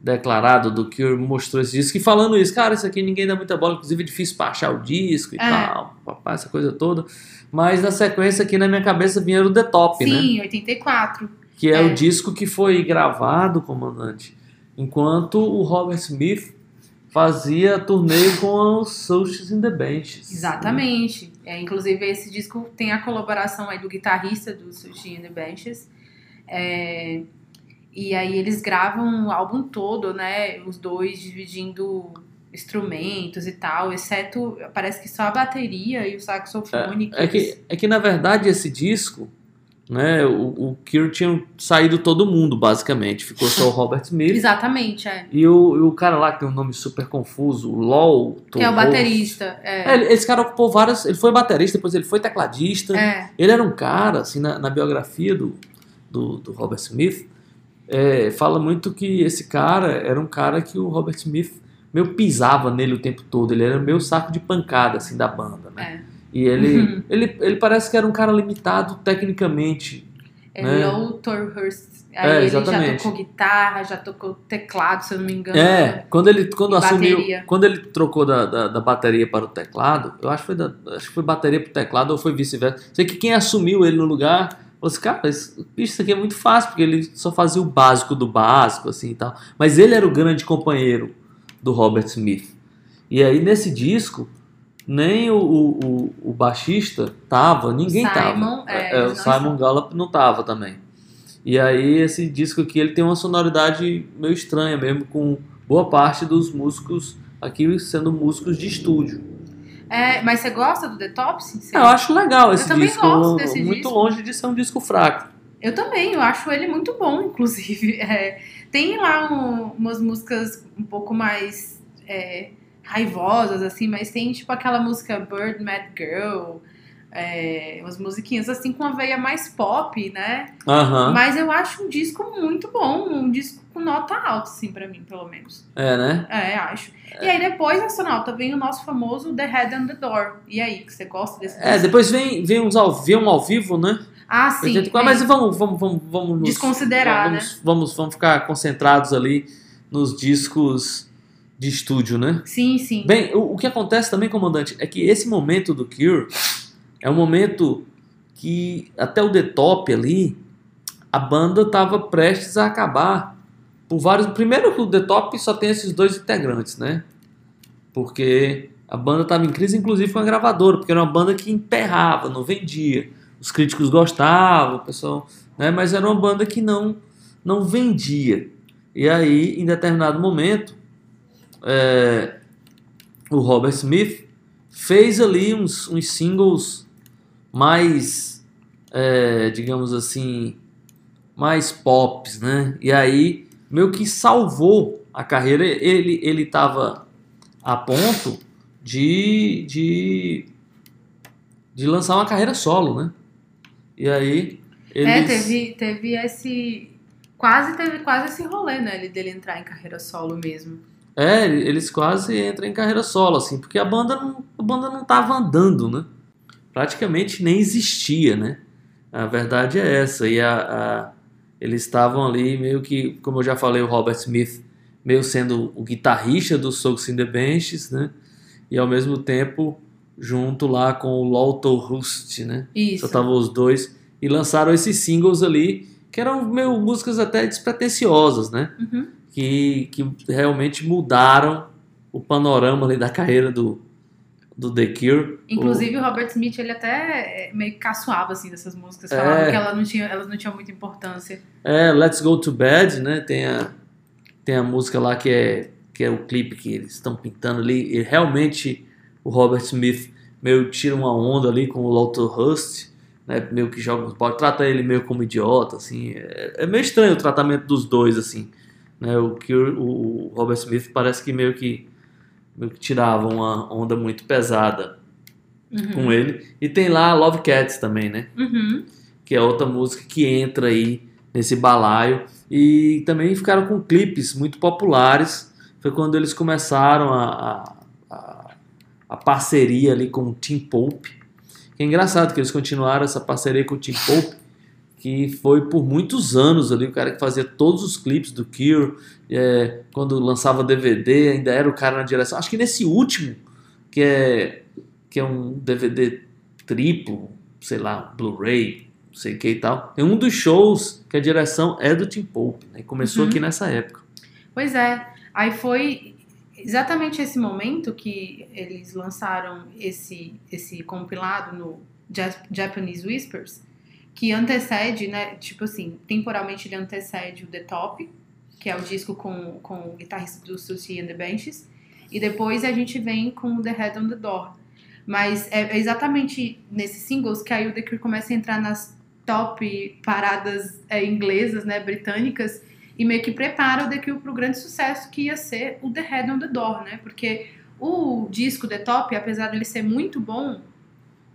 declarado do Cure, mostrou esse disco. E falando isso, cara, isso aqui ninguém dá muita bola, inclusive é difícil pra achar o disco e É. tal, papai, essa coisa toda. Mas na sequência aqui na minha cabeça vinha o The Top, né? sim, 84. Que é, É. o disco que foi gravado, comandante, enquanto o Robert Smith fazia turnê com os Socials in the Benches. Exatamente. É, inclusive, esse disco tem a colaboração aí do guitarrista do Sushi and the Benches. É, e aí eles gravam o álbum todo, né? Os dois dividindo instrumentos e tal, exceto parece que só a bateria e o saxofone. É que, é que na verdade esse disco, né, o, o Cure tinha saído todo mundo, basicamente. Ficou só o Robert Smith. [LAUGHS] Exatamente, é. E o, e o cara lá que tem um nome super confuso, o LOL. Que é o Tom baterista. É, ele- esse cara ocupou várias. Ele foi baterista, depois ele foi tecladista. É, Ele era um cara, assim, na, na biografia do, do, do Robert Smith, é, fala muito que esse cara era um cara que o Robert Smith meio pisava nele o tempo todo. Ele era meio saco de pancada, assim, da banda, né? é. E ele, Uhum. ele, ele parece que era um cara limitado tecnicamente. É Né? Low Torhurst. Aí É, ele já exatamente. tocou guitarra, já tocou teclado, se eu não me engano. É, quando ele quando assumiu, bateria. quando ele trocou da, da, da bateria para o teclado, eu acho que foi da, acho que foi bateria para o teclado ou foi vice-versa. Sei que quem assumiu ele no lugar falou assim, cara, isso, bicho, isso aqui é muito fácil porque ele só fazia o básico do básico assim e tal. Mas ele era o grande companheiro do Robert Smith. E aí nesse disco nem o, o, o, o baixista tava, ninguém Simon, tava. é, É, o eles não Simon. Gallup não tava também. E aí esse disco aqui ele tem uma sonoridade meio estranha mesmo, com boa parte dos músicos aqui sendo músicos de estúdio. É, mas você gosta do Detopsy? Você- Eu acho legal esse também disco, gosto desse muito disco. longe de ser um disco fraco. Eu também, eu acho ele muito bom, [LAUGHS] inclusive. É, tem lá um- umas músicas um pouco mais é, raivosas, assim, mas tem tipo aquela música Bird Mad Girl, é, umas musiquinhas assim com uma veia mais pop, né? Aham. Mas eu acho um disco muito bom, um disco com nota alta, assim, pra mim, pelo menos. É, né? É, acho. E aí depois, astronauta, vem o nosso famoso The Head and the Door. E aí, que você gosta desse É, disco? depois vem, vem uns ao, vem um ao vivo, né? Ah, sim. 84, é. mas vamos, vamos, vamos, vamos nos- Desconsiderar, né? vamos, vamos, vamos ficar concentrados ali nos discos de estúdio, né? Sim, sim. Bem, o, o que acontece também, comandante, é que esse momento do Cure é um momento que até o The Top ali, a banda estava prestes a acabar por vários. Primeiro que o The Top só tem esses dois integrantes, né? Porque a banda estava em crise, inclusive com a gravadora, porque era uma banda que emperrava, não vendia. Os críticos gostavam, o pessoal, né? Mas era uma banda que não não vendia. E aí, em determinado momento, é, o Robert Smith fez ali uns, uns singles mais, é, digamos assim, mais pops, né? E aí meio que salvou a carreira. Ele ele estava a ponto de, de de lançar uma carreira solo, né? E aí eles... É, teve, teve esse. Quase teve quase esse rolê, né? ele- Dele entrar em carreira solo mesmo. É, eles quase entram em carreira solo, assim, porque a banda não, a banda não tava andando, né? Praticamente nem existia, né? A verdade é essa. E a, a- eles estavam ali meio que, como eu já falei, o Robert Smith meio sendo o guitarrista do Soaks in the Benches, né? E ao mesmo tempo junto lá com o Lotto Rust, né? Isso. Só estavam os dois e lançaram esses singles ali que eram meio músicas até despretensiosas, né? Uhum. que, que realmente mudaram o panorama ali da carreira do, do The Cure. Inclusive, o Robert Smith, ele até é, meio que caçoava, assim, dessas músicas. É. Falava que ela não tinha, elas não tinham muita importância. O, é, Let's Go to Bed, né? Tem a, tem a música lá que é, que é o clipe que eles estão pintando ali. E realmente o Robert Smith meio tira uma onda ali com o Lotto Rust, né? Meio que joga os baldes, trata ele meio como idiota, assim. É, é meio estranho o tratamento dos dois, assim. Né? O, Cure, o Robert Smith parece que que meio que tirava uma onda muito pesada Uhum. com ele. E tem lá Love Cats também, né? Uhum. Que é outra música que entra aí nesse balaio. E também ficaram com clipes muito populares. Foi quando eles começaram a, a, a, parceria ali com o Tim Pope. Que é engraçado que eles continuaram essa parceria com o Tim Pope, que foi por muitos anos ali o cara que fazia todos os clipes do Cure. É, quando lançava DVD, ainda era o cara na direção. Acho que nesse último, que é, que é um DVD triplo, sei lá, Blu-ray, não sei o que e tal. É um dos shows que a direção é do Tim Pope, né? Começou Uhum. aqui nessa época. Pois é. Aí foi exatamente esse momento que eles lançaram esse, esse compilado no Ja- Japanese Whispers, que antecede, né? Tipo assim, temporalmente ele antecede o The Top, que é o disco com, com o guitarrista do Susie and the Benches, e depois a gente vem com The Head on the Door. Mas é é exatamente nesses singles que aí o The Cure começa a entrar nas top paradas é, inglesas, né, britânicas, e meio que prepara o The Cure pro grande sucesso que ia ser o The Head on the Door, né? Porque o disco The Top, apesar dele ser muito bom,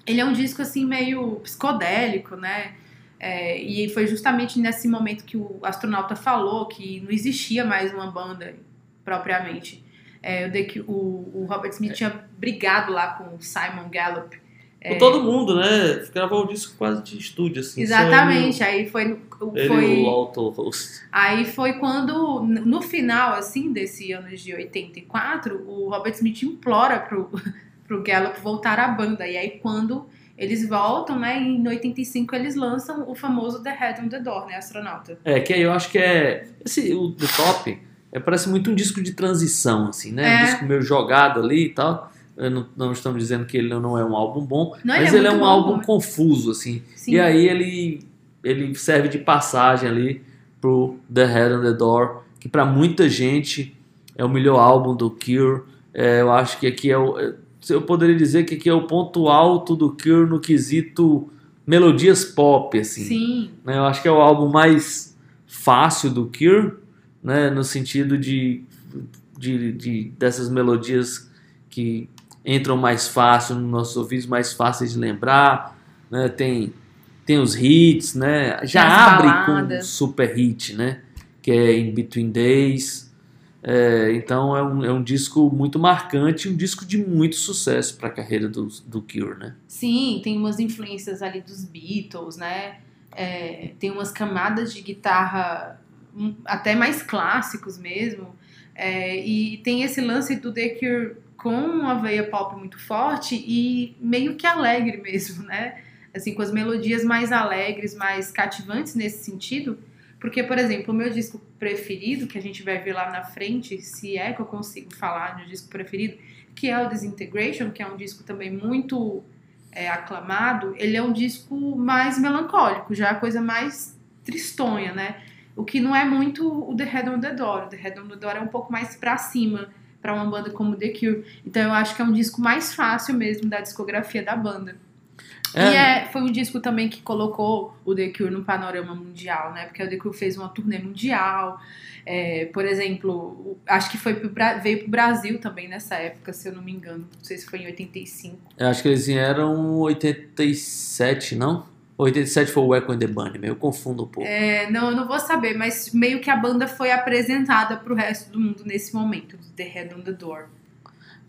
ele é um disco assim meio psicodélico, né? É, e foi justamente nesse momento que o astronauta falou que não existia mais uma banda propriamente. É, o, o, Robert Smith tinha brigado lá com o Simon Gallup. Com todo mundo, né? Gravou o disco quase de estúdio, assim. Exatamente, aí foi, ele, foi ele o Host. Aí foi quando, no final, assim, desse ano de 84, o Robert Smith implora pro, pro Gallup voltar à banda. E aí quando eles voltam, né, em 85 eles lançam o famoso The Head on the Door, né, Astronauta. É, que aí eu acho que é. Esse, o The Top é, parece muito um disco de transição, assim, né? É. Um disco meio jogado ali e tal. Não, não estamos dizendo que ele não é um álbum bom, Não, ele mas é ele é, um bom, álbum né? confuso, assim. Sim. E aí ele, ele serve de passagem ali pro The Head on the Door, que para muita gente é o melhor álbum do Cure. É, eu acho que aqui é o. Eu poderia dizer que aqui é o ponto alto do Cure no quesito melodias pop, assim Sim, né? Eu acho que é o álbum mais fácil do Cure, né? No sentido de, de, de- dessas melodias que entram mais fácil nos nossos ouvidos, mais fáceis de lembrar, né? Tem tem os hits, né? Já abre com um super hit, né? Que é In Between Days. É, então é um, é um disco muito marcante, um disco de muito sucesso para a carreira do, do Cure, né? sim, tem umas influências ali dos Beatles, né? É, tem umas camadas de guitarra hum, até mais clássicos mesmo. É, e tem esse lance do The Cure com uma veia pop muito forte e meio que alegre [LAUGHS] mesmo, né? Assim, com as melodias mais alegres, mais cativantes nesse sentido. Porque, por exemplo, o meu disco preferido, que a gente vai ver lá na frente, se é que eu consigo falar de um disco preferido, que é o Disintegration, que é um disco também muito é, aclamado, ele é um disco mais melancólico, já é a coisa mais tristonha, né? O que não é muito o The Head on the Door. O The Head on the Door é um pouco mais pra cima pra uma banda como The Cure. Então eu acho que é um disco mais fácil mesmo da discografia da banda. E é, foi um disco também que colocou o The Cure no panorama mundial, né? Porque o The Cure fez uma turnê mundial. É, por exemplo, acho que foi pro, veio pro Brasil também nessa época, se eu não me engano. Não sei se foi em 85. Eu acho que eles vieram em 87, não? 87 foi o Echo and the Bunnymen, eu confundo um pouco. É, não, eu não vou saber, mas meio que a banda foi apresentada pro resto do mundo nesse momento, do The Head on the Door.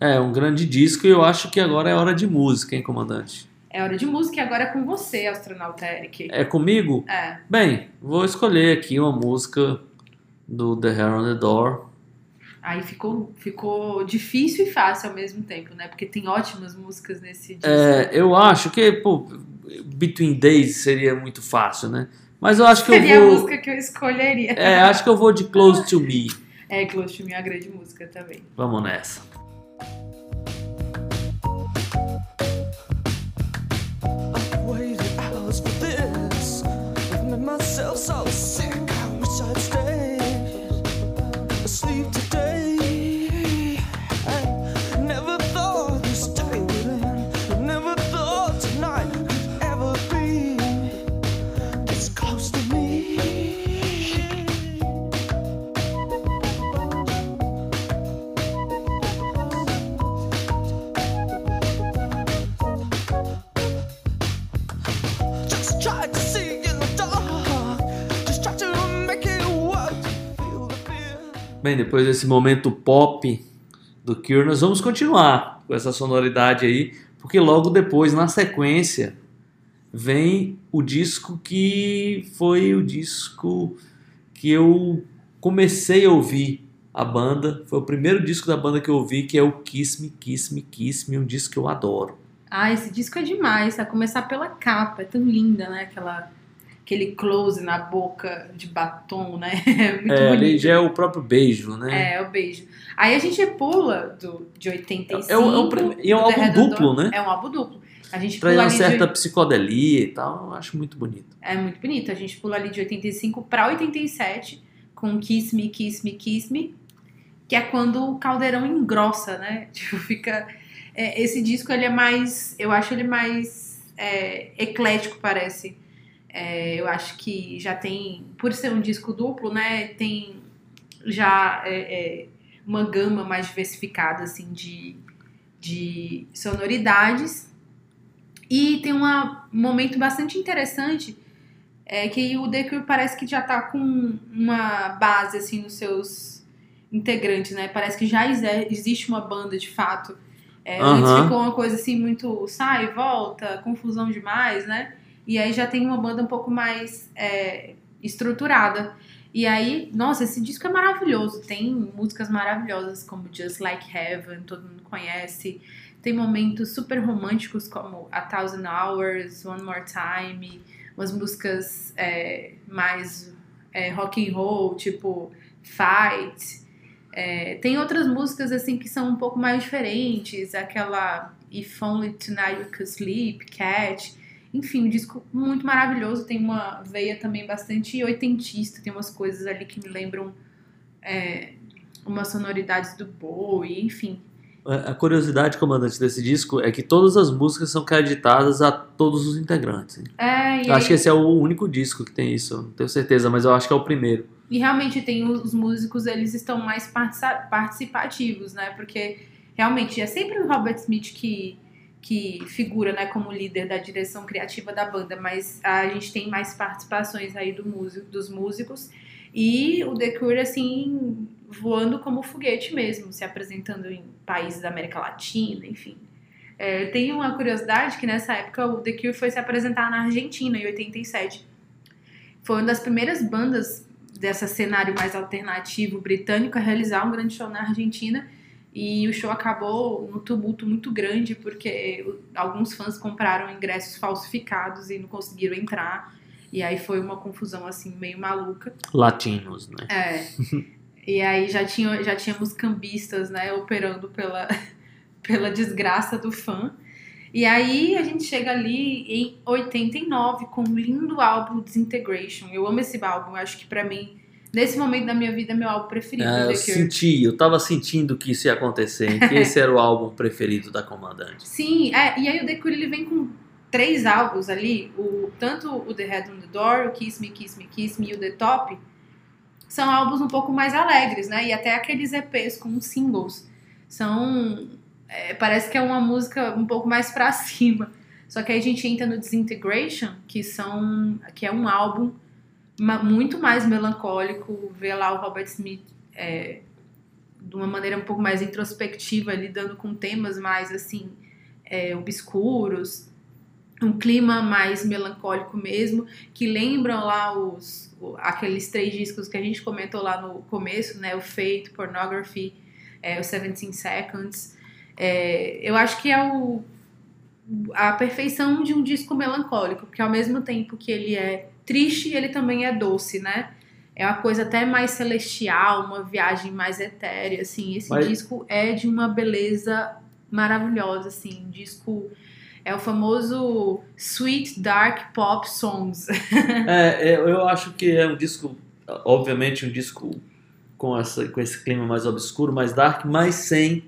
É, um grande disco e eu acho que agora é hora de música, hein, comandante? É hora de música e agora é com você, astronauta Eric. É comigo? É. Bem, vou escolher aqui uma música do The Hair on the Door. Aí ficou, ficou difícil e fácil ao mesmo tempo, né? Porque tem ótimas músicas nesse disco. É, eu acho que, pô, Between Days seria muito fácil, né? Mas eu acho que Seria eu a vou. música que eu escolheria. É, acho que eu vou de Close to Me. É, Close to Me é uma grande música também. Vamos nessa. So sick. Bem, depois desse momento pop do Cure, nós vamos continuar com essa sonoridade aí, porque logo depois, na sequência, vem o disco que foi o disco que eu comecei a ouvir a banda. Foi o primeiro disco da banda que eu ouvi, que é o Kiss Me, Kiss Me, Kiss Me, um disco que eu adoro. Ah, esse disco é demais, a começar pela capa, é tão linda, né? Aquela, aquele close na boca de batom, né? [LAUGHS] É muito É, ali já é o próprio beijo, né? É, o beijo. Aí a gente pula do, de 85. É o- é o prime- e é um álbum duplo, né? É um álbum duplo. A gente Traz uma certa de... psicodelia e tal, eu acho muito bonito. É muito bonito. A gente pula ali de 85 pra 87 com Kiss Me, Kiss Me, Kiss Me, que é quando o caldeirão engrossa, né? [LAUGHS] Tipo, fica... é, esse disco, ele é mais... Eu acho ele mais é, eclético, parece. É, eu acho que já tem... Por ser um disco duplo, né? Tem já é, é, uma gama mais diversificada, assim, de, de sonoridades. E tem uma- um momento bastante interessante é que o The Cure parece que já tá com uma base assim nos seus integrantes, né? Parece que já exi- existe uma banda de fato. É, Antes ficou uma coisa assim muito sai, volta, confusão demais, né? E aí já tem uma banda um pouco mais é, estruturada. E aí, nossa, esse disco é maravilhoso. Tem músicas maravilhosas como Just Like Heaven, todo mundo conhece. Tem momentos super românticos como A Thousand Hours, One More Time, umas músicas é, mais é, rock and roll, tipo Fight. É, tem outras músicas assim que são um pouco mais diferentes, aquela If Only Tonight You Could Sleep, Cat. Enfim, um disco muito maravilhoso, tem uma veia também bastante oitentista, tem umas coisas ali que me lembram é, umas sonoridades do Bowie, enfim. A curiosidade, comandante, desse disco é que todas as músicas são creditadas a todos os integrantes. É, e Eu acho aí- que esse é o único disco que tem isso, não tenho certeza, mas eu acho que é o primeiro. E realmente tem os, os músicos, eles estão mais partici- participativos, né? Porque realmente é sempre o Robert Smith que, que figura, né, como líder da direção criativa da banda, mas a gente tem mais participações aí do músico, dos músicos. E o The Cure, assim, voando como foguete mesmo, se apresentando em países da América Latina, enfim. É, tem uma curiosidade que nessa época o The Cure foi se apresentar na Argentina, em 87. Foi uma das primeiras bandas dessa cenário mais alternativo britânico a realizar um grande show na Argentina. E o show acabou num tumulto muito grande, porque alguns fãs compraram ingressos falsificados e não conseguiram entrar. E aí foi uma confusão, assim, meio maluca. Latinos, né? É. [LAUGHS] e aí já, tinha, já tínhamos cambistas, né, operando pela, [LAUGHS] pela desgraça do fã. E aí a gente chega ali em 89 com o lindo álbum Disintegration. Eu amo esse álbum, eu acho que pra mim, nesse momento da minha vida, meu álbum preferido Ah, eu senti, eu tava sentindo que isso ia acontecer, hein? que [LAUGHS] esse era o álbum preferido da comandante. Sim, é, e aí o The Cure ele vem com três álbuns ali, o, tanto o The Head on the Door, o Kiss Me, Kiss Me, Kiss Me e o The Top, são álbuns um pouco mais alegres, né? E até aqueles EPs com singles são. é, parece que é uma música um pouco mais pra [LAUGHS] cima. Só que aí a gente entra no Disintegration, que são que é um álbum muito mais melancólico, vê lá o Robert Smith é, de uma maneira um pouco mais introspectiva, lidando com temas mais assim é, obscuros, um clima mais melancólico mesmo, que lembram lá os aqueles três discos que a gente comentou lá no começo, né? O Fate, Pornography, é, o 17 Seconds. É, eu acho que é o, a perfeição de um disco melancólico, porque ao mesmo tempo que ele é triste, ele também é doce, né? É uma coisa até mais celestial, uma viagem mais etérea, assim. Esse Mas- disco é de uma beleza maravilhosa, assim. Um disco é o famoso sweet dark pop songs. [LAUGHS] É, é, eu acho que é um disco, obviamente um disco com, essa, com esse clima mais obscuro, mais dark, mas sem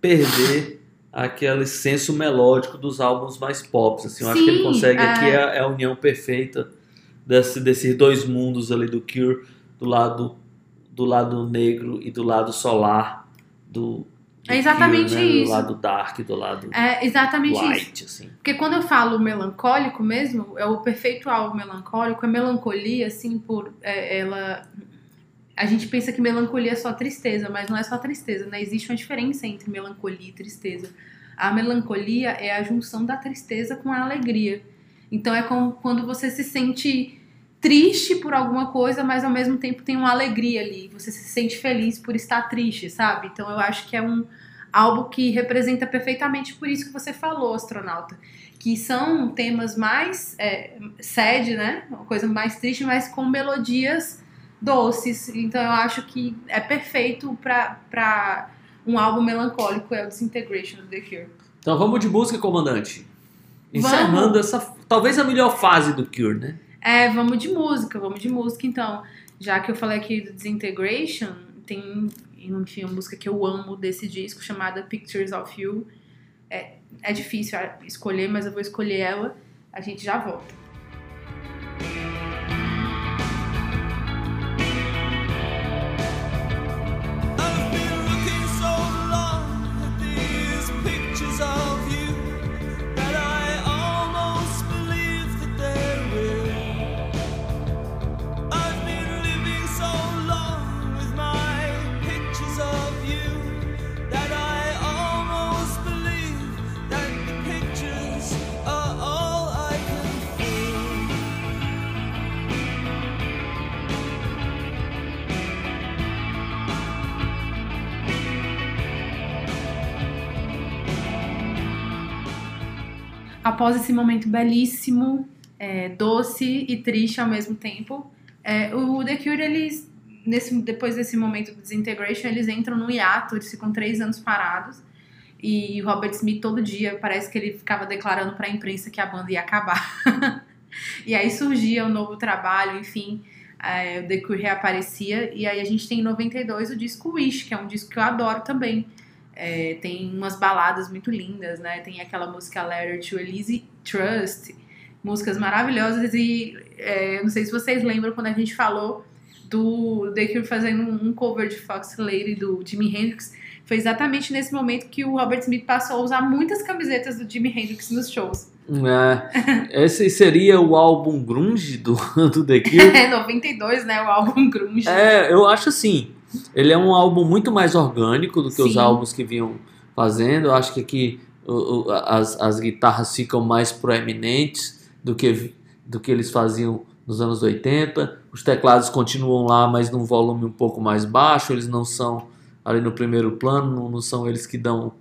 perder aquele senso melódico dos álbuns mais pop. Assim, eu acho que ele Sim, consegue, é. aqui é, é a união perfeita desse, desses dois mundos ali do Cure, do lado, do lado negro e do lado solar do, do É exatamente Cure, né? isso. Do lado dark, do lado É exatamente isso. light, assim. Porque quando eu falo melancólico mesmo, é o perfeito álbum melancólico, é melancolia, assim, por é, ela. A gente pensa que melancolia é só tristeza, mas não é só tristeza, né? Existe uma diferença entre melancolia e tristeza. A melancolia é a junção da tristeza com a alegria. Então é como quando você se sente triste por alguma coisa, mas ao mesmo tempo tem uma alegria ali. Você se sente feliz por estar triste, sabe? Então eu acho que é um álbum que representa perfeitamente por isso que você falou, astronauta que são temas mais é, sad, né? Uma coisa mais triste, mas com melodias doces. Então eu acho que é perfeito para um álbum melancólico, é o Disintegration do The Cure. Então vamos de música, comandante. Encerrando Vamos. essa, talvez a melhor fase do Cure, né? É, vamos de música, vamos de música então. Já que eu falei aqui do Disintegration, tem enfim, uma música que eu amo desse disco chamada Pictures of You. É, é difícil escolher, mas eu vou escolher ela. A gente já volta. Após esse momento belíssimo, é, doce e triste ao mesmo tempo, é, o The Cure, eles, nesse, depois desse momento do Disintegration, eles entram no hiato, eles ficam três anos parados. E Robert Smith todo dia parece que ele ficava declarando para a imprensa que a banda ia acabar. [LAUGHS] e aí surgia um novo trabalho, enfim, é, o The Cure reaparecia. E aí a gente tem em 92 o disco Wish, que é um disco que eu adoro também. É, tem umas baladas muito lindas, né? Tem aquela música Letter to Elise Trust, músicas maravilhosas. E é, eu não sei se vocês lembram quando a gente falou do The Cure fazendo um cover de Fox Lady do Jimi Hendrix. Foi exatamente nesse momento que o Robert Smith passou a usar muitas camisetas do Jimi Hendrix nos shows. É, esse seria o álbum grunge do, [LAUGHS] do The Cure. [LAUGHS] É 92, né? O álbum Grunge. É, eu acho assim. Ele é um álbum muito mais orgânico do que os Sim. álbuns que vinham fazendo. Eu acho que aqui o- o- as, as guitarras ficam mais proeminentes do que, do que eles faziam nos anos 80. Os teclados continuam lá, mas num volume um pouco mais baixo. Eles não são ali no primeiro plano, não, não são eles que dão,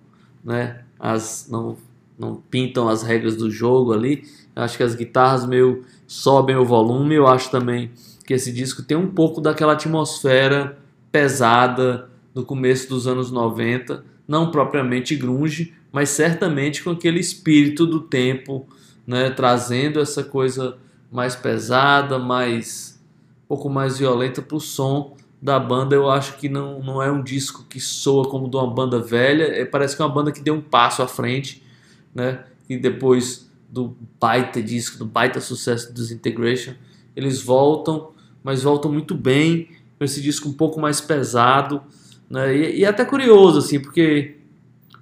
né? As, não, não pintam as regras do jogo ali. Eu acho que as guitarras meio sobem o volume. Eu acho também que esse disco tem um pouco daquela atmosfera pesada do começo dos anos 90, não propriamente grunge, mas certamente com aquele espírito do tempo, né, trazendo essa coisa mais pesada, mais um pouco mais violenta para o som da banda. Eu acho que não, não é um disco que soa como de uma banda velha, é, parece que é uma banda que deu um passo à frente, né, e depois do baita disco, do baita sucesso do Disintegration, eles voltam, mas voltam muito bem, com esse disco um pouco mais pesado, né? E, e até curioso, assim, porque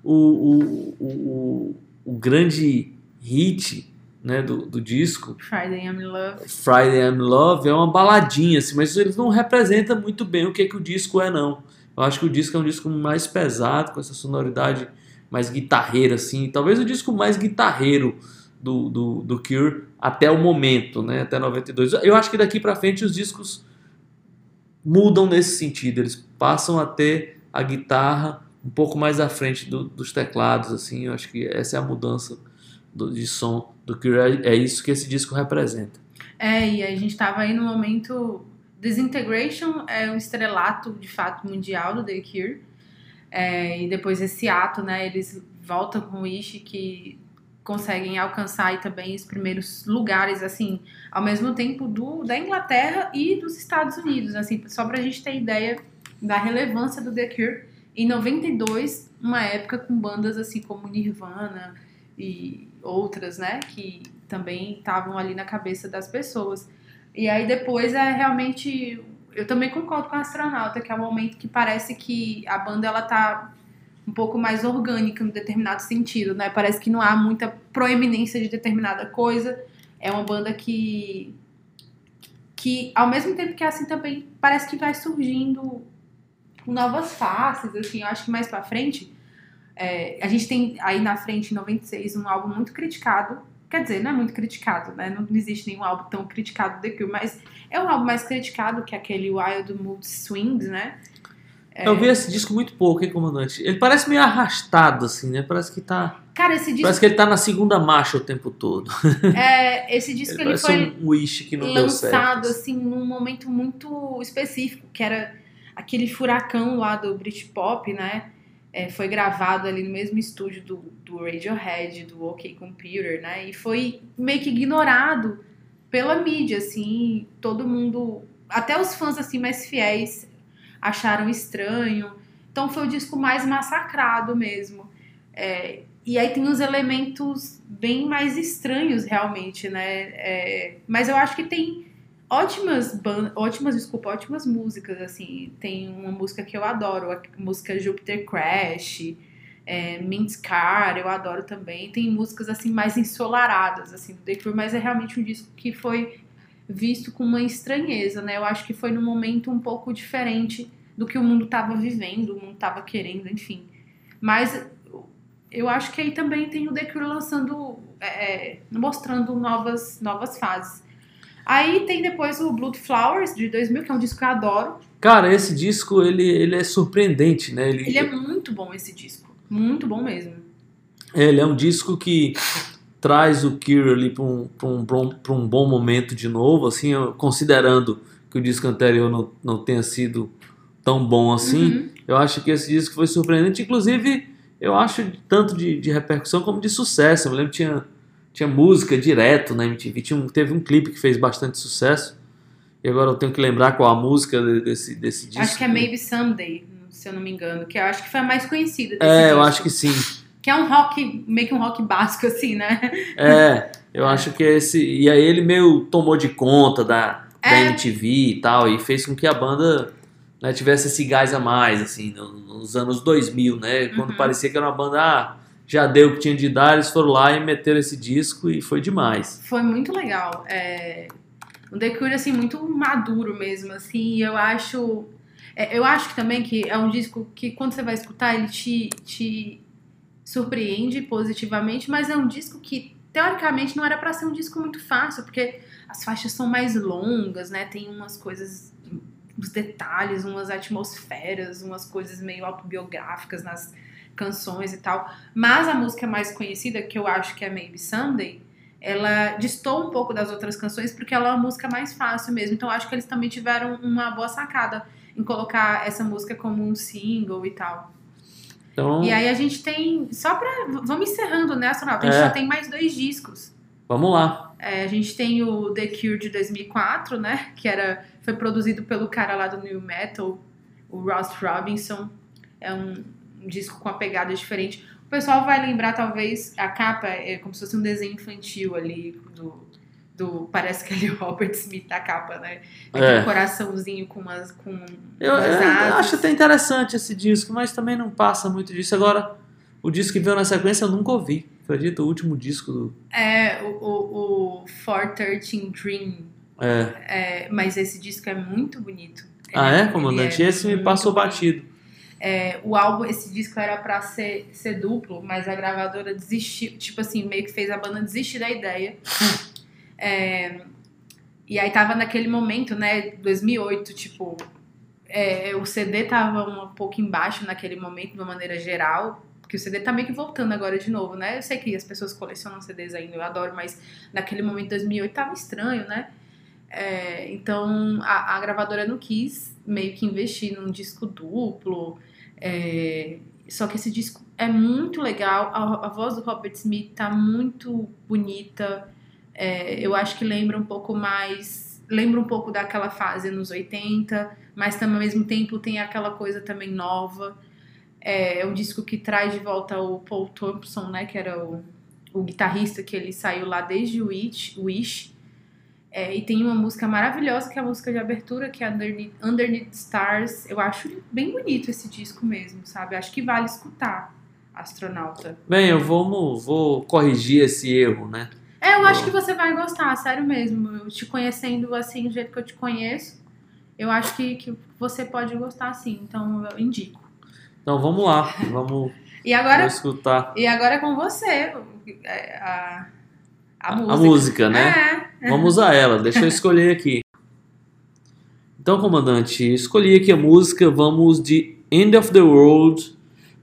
o, o, o, o grande hit né, do, do disco, Friday I'm in Love. Friday I'm Love, é uma baladinha, assim, mas eles não representam muito bem o que, que o disco é, não. Eu acho que o disco é um disco mais pesado, com essa sonoridade mais guitarreira, assim. Talvez o disco mais guitarreiro do, do, do Cure até o momento, né? Até 92. Eu acho que daqui pra frente os discos mudam nesse sentido. Eles passam a ter a guitarra um pouco mais à frente do- dos teclados, assim. Eu acho que essa é a mudança do- de som do Cure. É, é isso que esse disco representa. É, e a gente tava aí no momento. Disintegration é um estrelato de fato mundial do The Cure. É, e depois esse ato, né? Eles voltam com o Ishi que conseguem alcançar também os primeiros lugares, assim, ao mesmo tempo do, da Inglaterra e dos Estados Unidos, assim, só pra gente ter ideia da relevância do The Cure. Em 92, uma época com bandas assim como Nirvana e outras, né, que também estavam ali na cabeça das pessoas. E aí depois é realmente eu também concordo com a astronauta que é um momento que parece que a banda ela tá um pouco mais orgânica em determinado sentido, né? Parece que não há muita proeminência de determinada coisa. É uma banda que que ao mesmo tempo que é assim também parece que vai surgindo novas faces, assim, eu acho que mais pra frente é, a gente tem aí na frente, em 96, um álbum muito criticado. Quer dizer, não é muito criticado, né? Não existe nenhum álbum tão criticado do The Cure, mas é um álbum mais criticado que aquele Wild Mood Swings, né? É. Eu vi esse disco muito pouco, hein, comandante? Ele parece meio arrastado, assim, né? Parece que tá. Cara, esse disco, Parece que ele tá na segunda marcha o tempo todo. [LAUGHS] é, esse disco Ele ele foi um wish que não lançado assim num momento muito específico, que era aquele furacão lá do Britpop, né? É, foi gravado ali no mesmo estúdio do, do Radiohead, do OK Computer, né? E foi meio que ignorado pela mídia, assim, todo mundo, até os fãs assim mais fiéis acharam estranho. Então foi o disco mais massacrado mesmo. É, e aí tem uns elementos bem mais estranhos realmente, né? É, mas eu acho que tem ótimas ótimas, desculpa, ótimas músicas, assim. Tem uma música que eu adoro, a música Jupiter Crash, é, Mint Car, eu adoro também. Tem músicas, assim, mais ensolaradas, assim, do The Cure, mas é realmente um disco que foi visto com uma estranheza, né? Eu acho que foi num momento um pouco diferente do que o mundo estava vivendo, o mundo estava querendo, enfim. Mas eu acho que aí também tem o The Cure lançando, é, mostrando novas, novas fases. Aí tem depois o Blood Flowers de 2000, que é um disco que eu adoro. Cara, esse disco, ele, ele é surpreendente, né? Ele, Ele é muito bom esse disco, muito bom mesmo. ele é um disco que traz o Cure ali para um, pra um, pra um bom momento de novo, assim, eu- considerando que o disco anterior não, não tenha sido tão bom assim. Uhum. Eu acho que esse disco foi surpreendente, inclusive eu acho tanto de, de repercussão como de sucesso. Eu me lembro que tinha, tinha música direto na MTV, tinha um- teve um clipe que fez bastante sucesso. E agora eu tenho que lembrar qual a música de- desse, desse disco. Acho que é Maybe Someday, se eu não me engano, que eu acho que foi a mais conhecida desse É, eu disco. acho que sim. Que é um rock, meio que um rock básico, assim, né? É, eu acho que esse. E aí ele meio tomou de conta da, da É. MTV e tal, e fez com que a banda né, tivesse esse gás a mais, assim, no- nos anos 2000, né? Quando Uhum. parecia que era uma banda, ah, já deu o que tinha de dar, eles foram lá e meteram esse disco e foi demais. Foi muito legal. É... Um The Cure, assim, muito maduro mesmo, assim, e eu acho... é, Eu acho que também que é um disco que quando você vai escutar, ele te, te surpreende positivamente, mas é um disco que, teoricamente, não era pra ser um disco muito fácil, porque as faixas são mais longas, né? Tem umas coisas, uns detalhes, umas atmosferas, umas coisas meio autobiográficas nas canções e tal. Mas a música mais conhecida, que eu acho que é Maybe Someday, ela distou um pouco das outras canções porque ela é uma música mais fácil mesmo. Então acho que eles também tiveram uma boa sacada em colocar essa música como um single e tal. Então, E aí a gente tem. Só pra. Vamos encerrando, né, Astronauta? A gente É. só tem mais dois discos. vamos lá. É, a gente tem o The Cure de 2004, né? Que era, foi produzido pelo cara lá do New Metal, o Ross Robinson. É um, um disco com uma pegada diferente. O pessoal vai lembrar, talvez, a capa é como se fosse um desenho infantil ali, do, do parece que é o Robert Smith da capa, né? Tem É. coraçãozinho com umas, com Eu, umas eu asas. acho até interessante esse disco, mas também não passa muito disso. Agora, o disco que veio na sequência eu nunca ouvi. Acredita, o último disco do. É, o, o, o 413 Dream. É. É, mas esse disco é muito bonito. Ah, Ele é, comandante? é Esse me passou bonito. batido. É, o álbum, esse disco era pra ser, ser duplo, mas a gravadora desistiu, tipo assim, meio que fez a banda desistir da ideia. [LAUGHS] É, e aí tava naquele momento, né, 2008, tipo, é, o CD tava um pouco embaixo naquele momento, de uma maneira geral, porque o CD tá meio que voltando agora de novo, né? Eu sei que as pessoas colecionam CDs ainda, eu adoro, mas naquele momento, 2008, tava estranho, né? É, então a, a gravadora não quis meio que investir num disco duplo. é, só que esse disco é muito legal. A, a voz do Robert Smith tá muito bonita. É, eu acho que lembra um pouco mais. Lembra um pouco daquela fase nos 80, mas também ao mesmo tempo tem aquela coisa também nova. É, é um disco que traz de volta o Paul Thompson, né? Que era o, o guitarrista que ele saiu lá desde o Wish. Wish. É, e tem uma música maravilhosa, que é a música de abertura, que é Underneath, Underneath Stars. Eu acho bem bonito esse disco mesmo, sabe? Acho que vale escutar, Astronauta. Bem, eu vou, vou corrigir esse erro, né? É, eu acho que você vai gostar, sério mesmo. Eu te conhecendo assim, do jeito que eu te conheço, eu acho que, que você pode gostar sim. Então, eu indico. Então vamos lá, vamos, E agora, vamos escutar e agora é com você, é, a, a, a, música. a música, né? É. Vamos usar ela, deixa eu escolher aqui. Então, comandante, escolhi aqui a música, vamos de End of the World,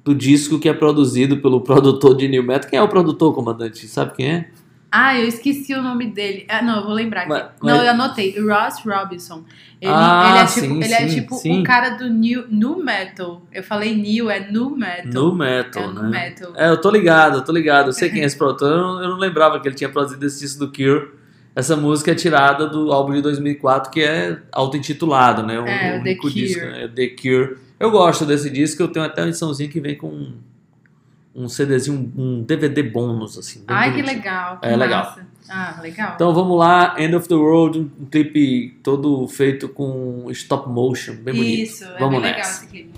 do disco que é produzido pelo [LAUGHS] produtor de New Metal. Quem é o produtor, comandante? Sabe quem é? Ah, eu esqueci o nome dele. Ah, não, eu vou lembrar aqui. Mas- Não, mas- eu anotei. Ross Robinson. Ele, Ah, ele é tipo, sim, ele é tipo sim. o cara do new, new metal. Eu falei new, é new metal. No Metal, é né? nu metal. É, eu tô ligado, eu tô ligado. Eu sei [LAUGHS] quem é esse produtor. Eu não, eu não lembrava que ele tinha produzido esse disco do Cure. Essa música é tirada do álbum de 2004, que é auto-intitulado, né? É, o The Cure. disco, né? The Cure. Eu gosto desse disco, eu tenho até uma ediçãozinha que vem com um, CDzinho, um DVD bônus, assim. Ai, que legal. que É, legal. massa. Ah, legal. Então vamos lá, End of the World, um clipe todo feito com stop motion, bem bonito. Isso, é Vamos bem legal nessa. esse clipe.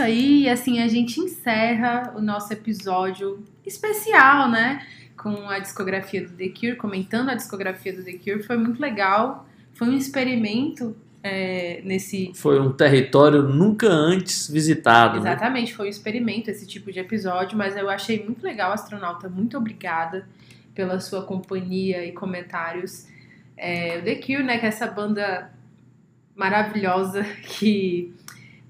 Isso aí, e assim a gente encerra o nosso episódio especial, né? Com a discografia do The Cure, comentando a discografia do The Cure. Foi muito legal, foi um experimento é, nesse. Foi um território nunca antes visitado, né? Exatamente, foi um experimento esse tipo de episódio, mas eu achei muito legal, astronauta. Muito obrigada pela sua companhia e comentários. É, o The Cure, né? Que é essa banda maravilhosa [LAUGHS] que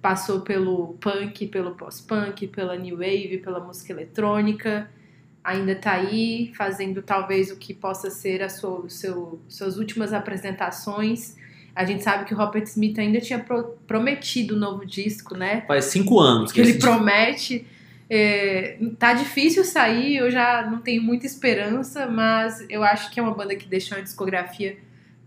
passou pelo punk, pelo pós-punk, pela new wave, pela música eletrônica. Ainda tá aí fazendo talvez o que possa ser a sua, o seu, suas últimas apresentações. A gente sabe que o Robert Smith ainda tinha pro- prometido um novo disco, né? Faz cinco anos que ele promete. É, tá difícil sair, eu já não tenho muita esperança, mas eu acho que é uma banda que deixou uma discografia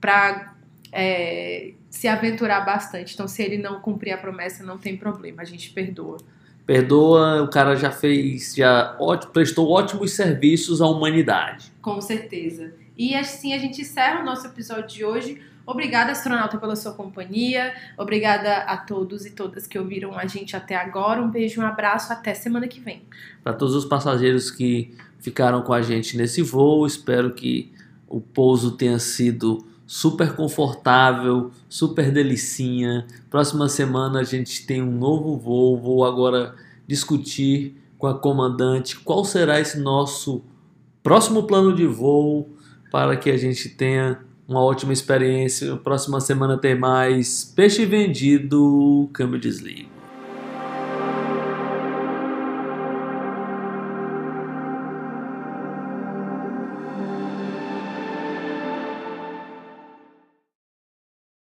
pra é, se aventurar bastante. Então, se ele não cumprir a promessa, não tem problema, a gente perdoa. Perdoa, o cara já fez, já ótimo, prestou ótimos serviços à humanidade. Com certeza. E assim a gente encerra o nosso episódio de hoje. Obrigada, astronauta, pela sua companhia. Obrigada a todos e todas que ouviram a gente até agora. Um beijo, um abraço. Até semana que vem. Para todos os passageiros que ficaram com a gente nesse voo, espero que o pouso tenha sido super confortável, super delicinha. Próxima semana a gente tem um novo voo. Vou agora discutir com a comandante qual será esse nosso próximo plano de voo para que a gente tenha uma ótima experiência. Próxima semana tem mais Peixe Vendido, câmbio desliga.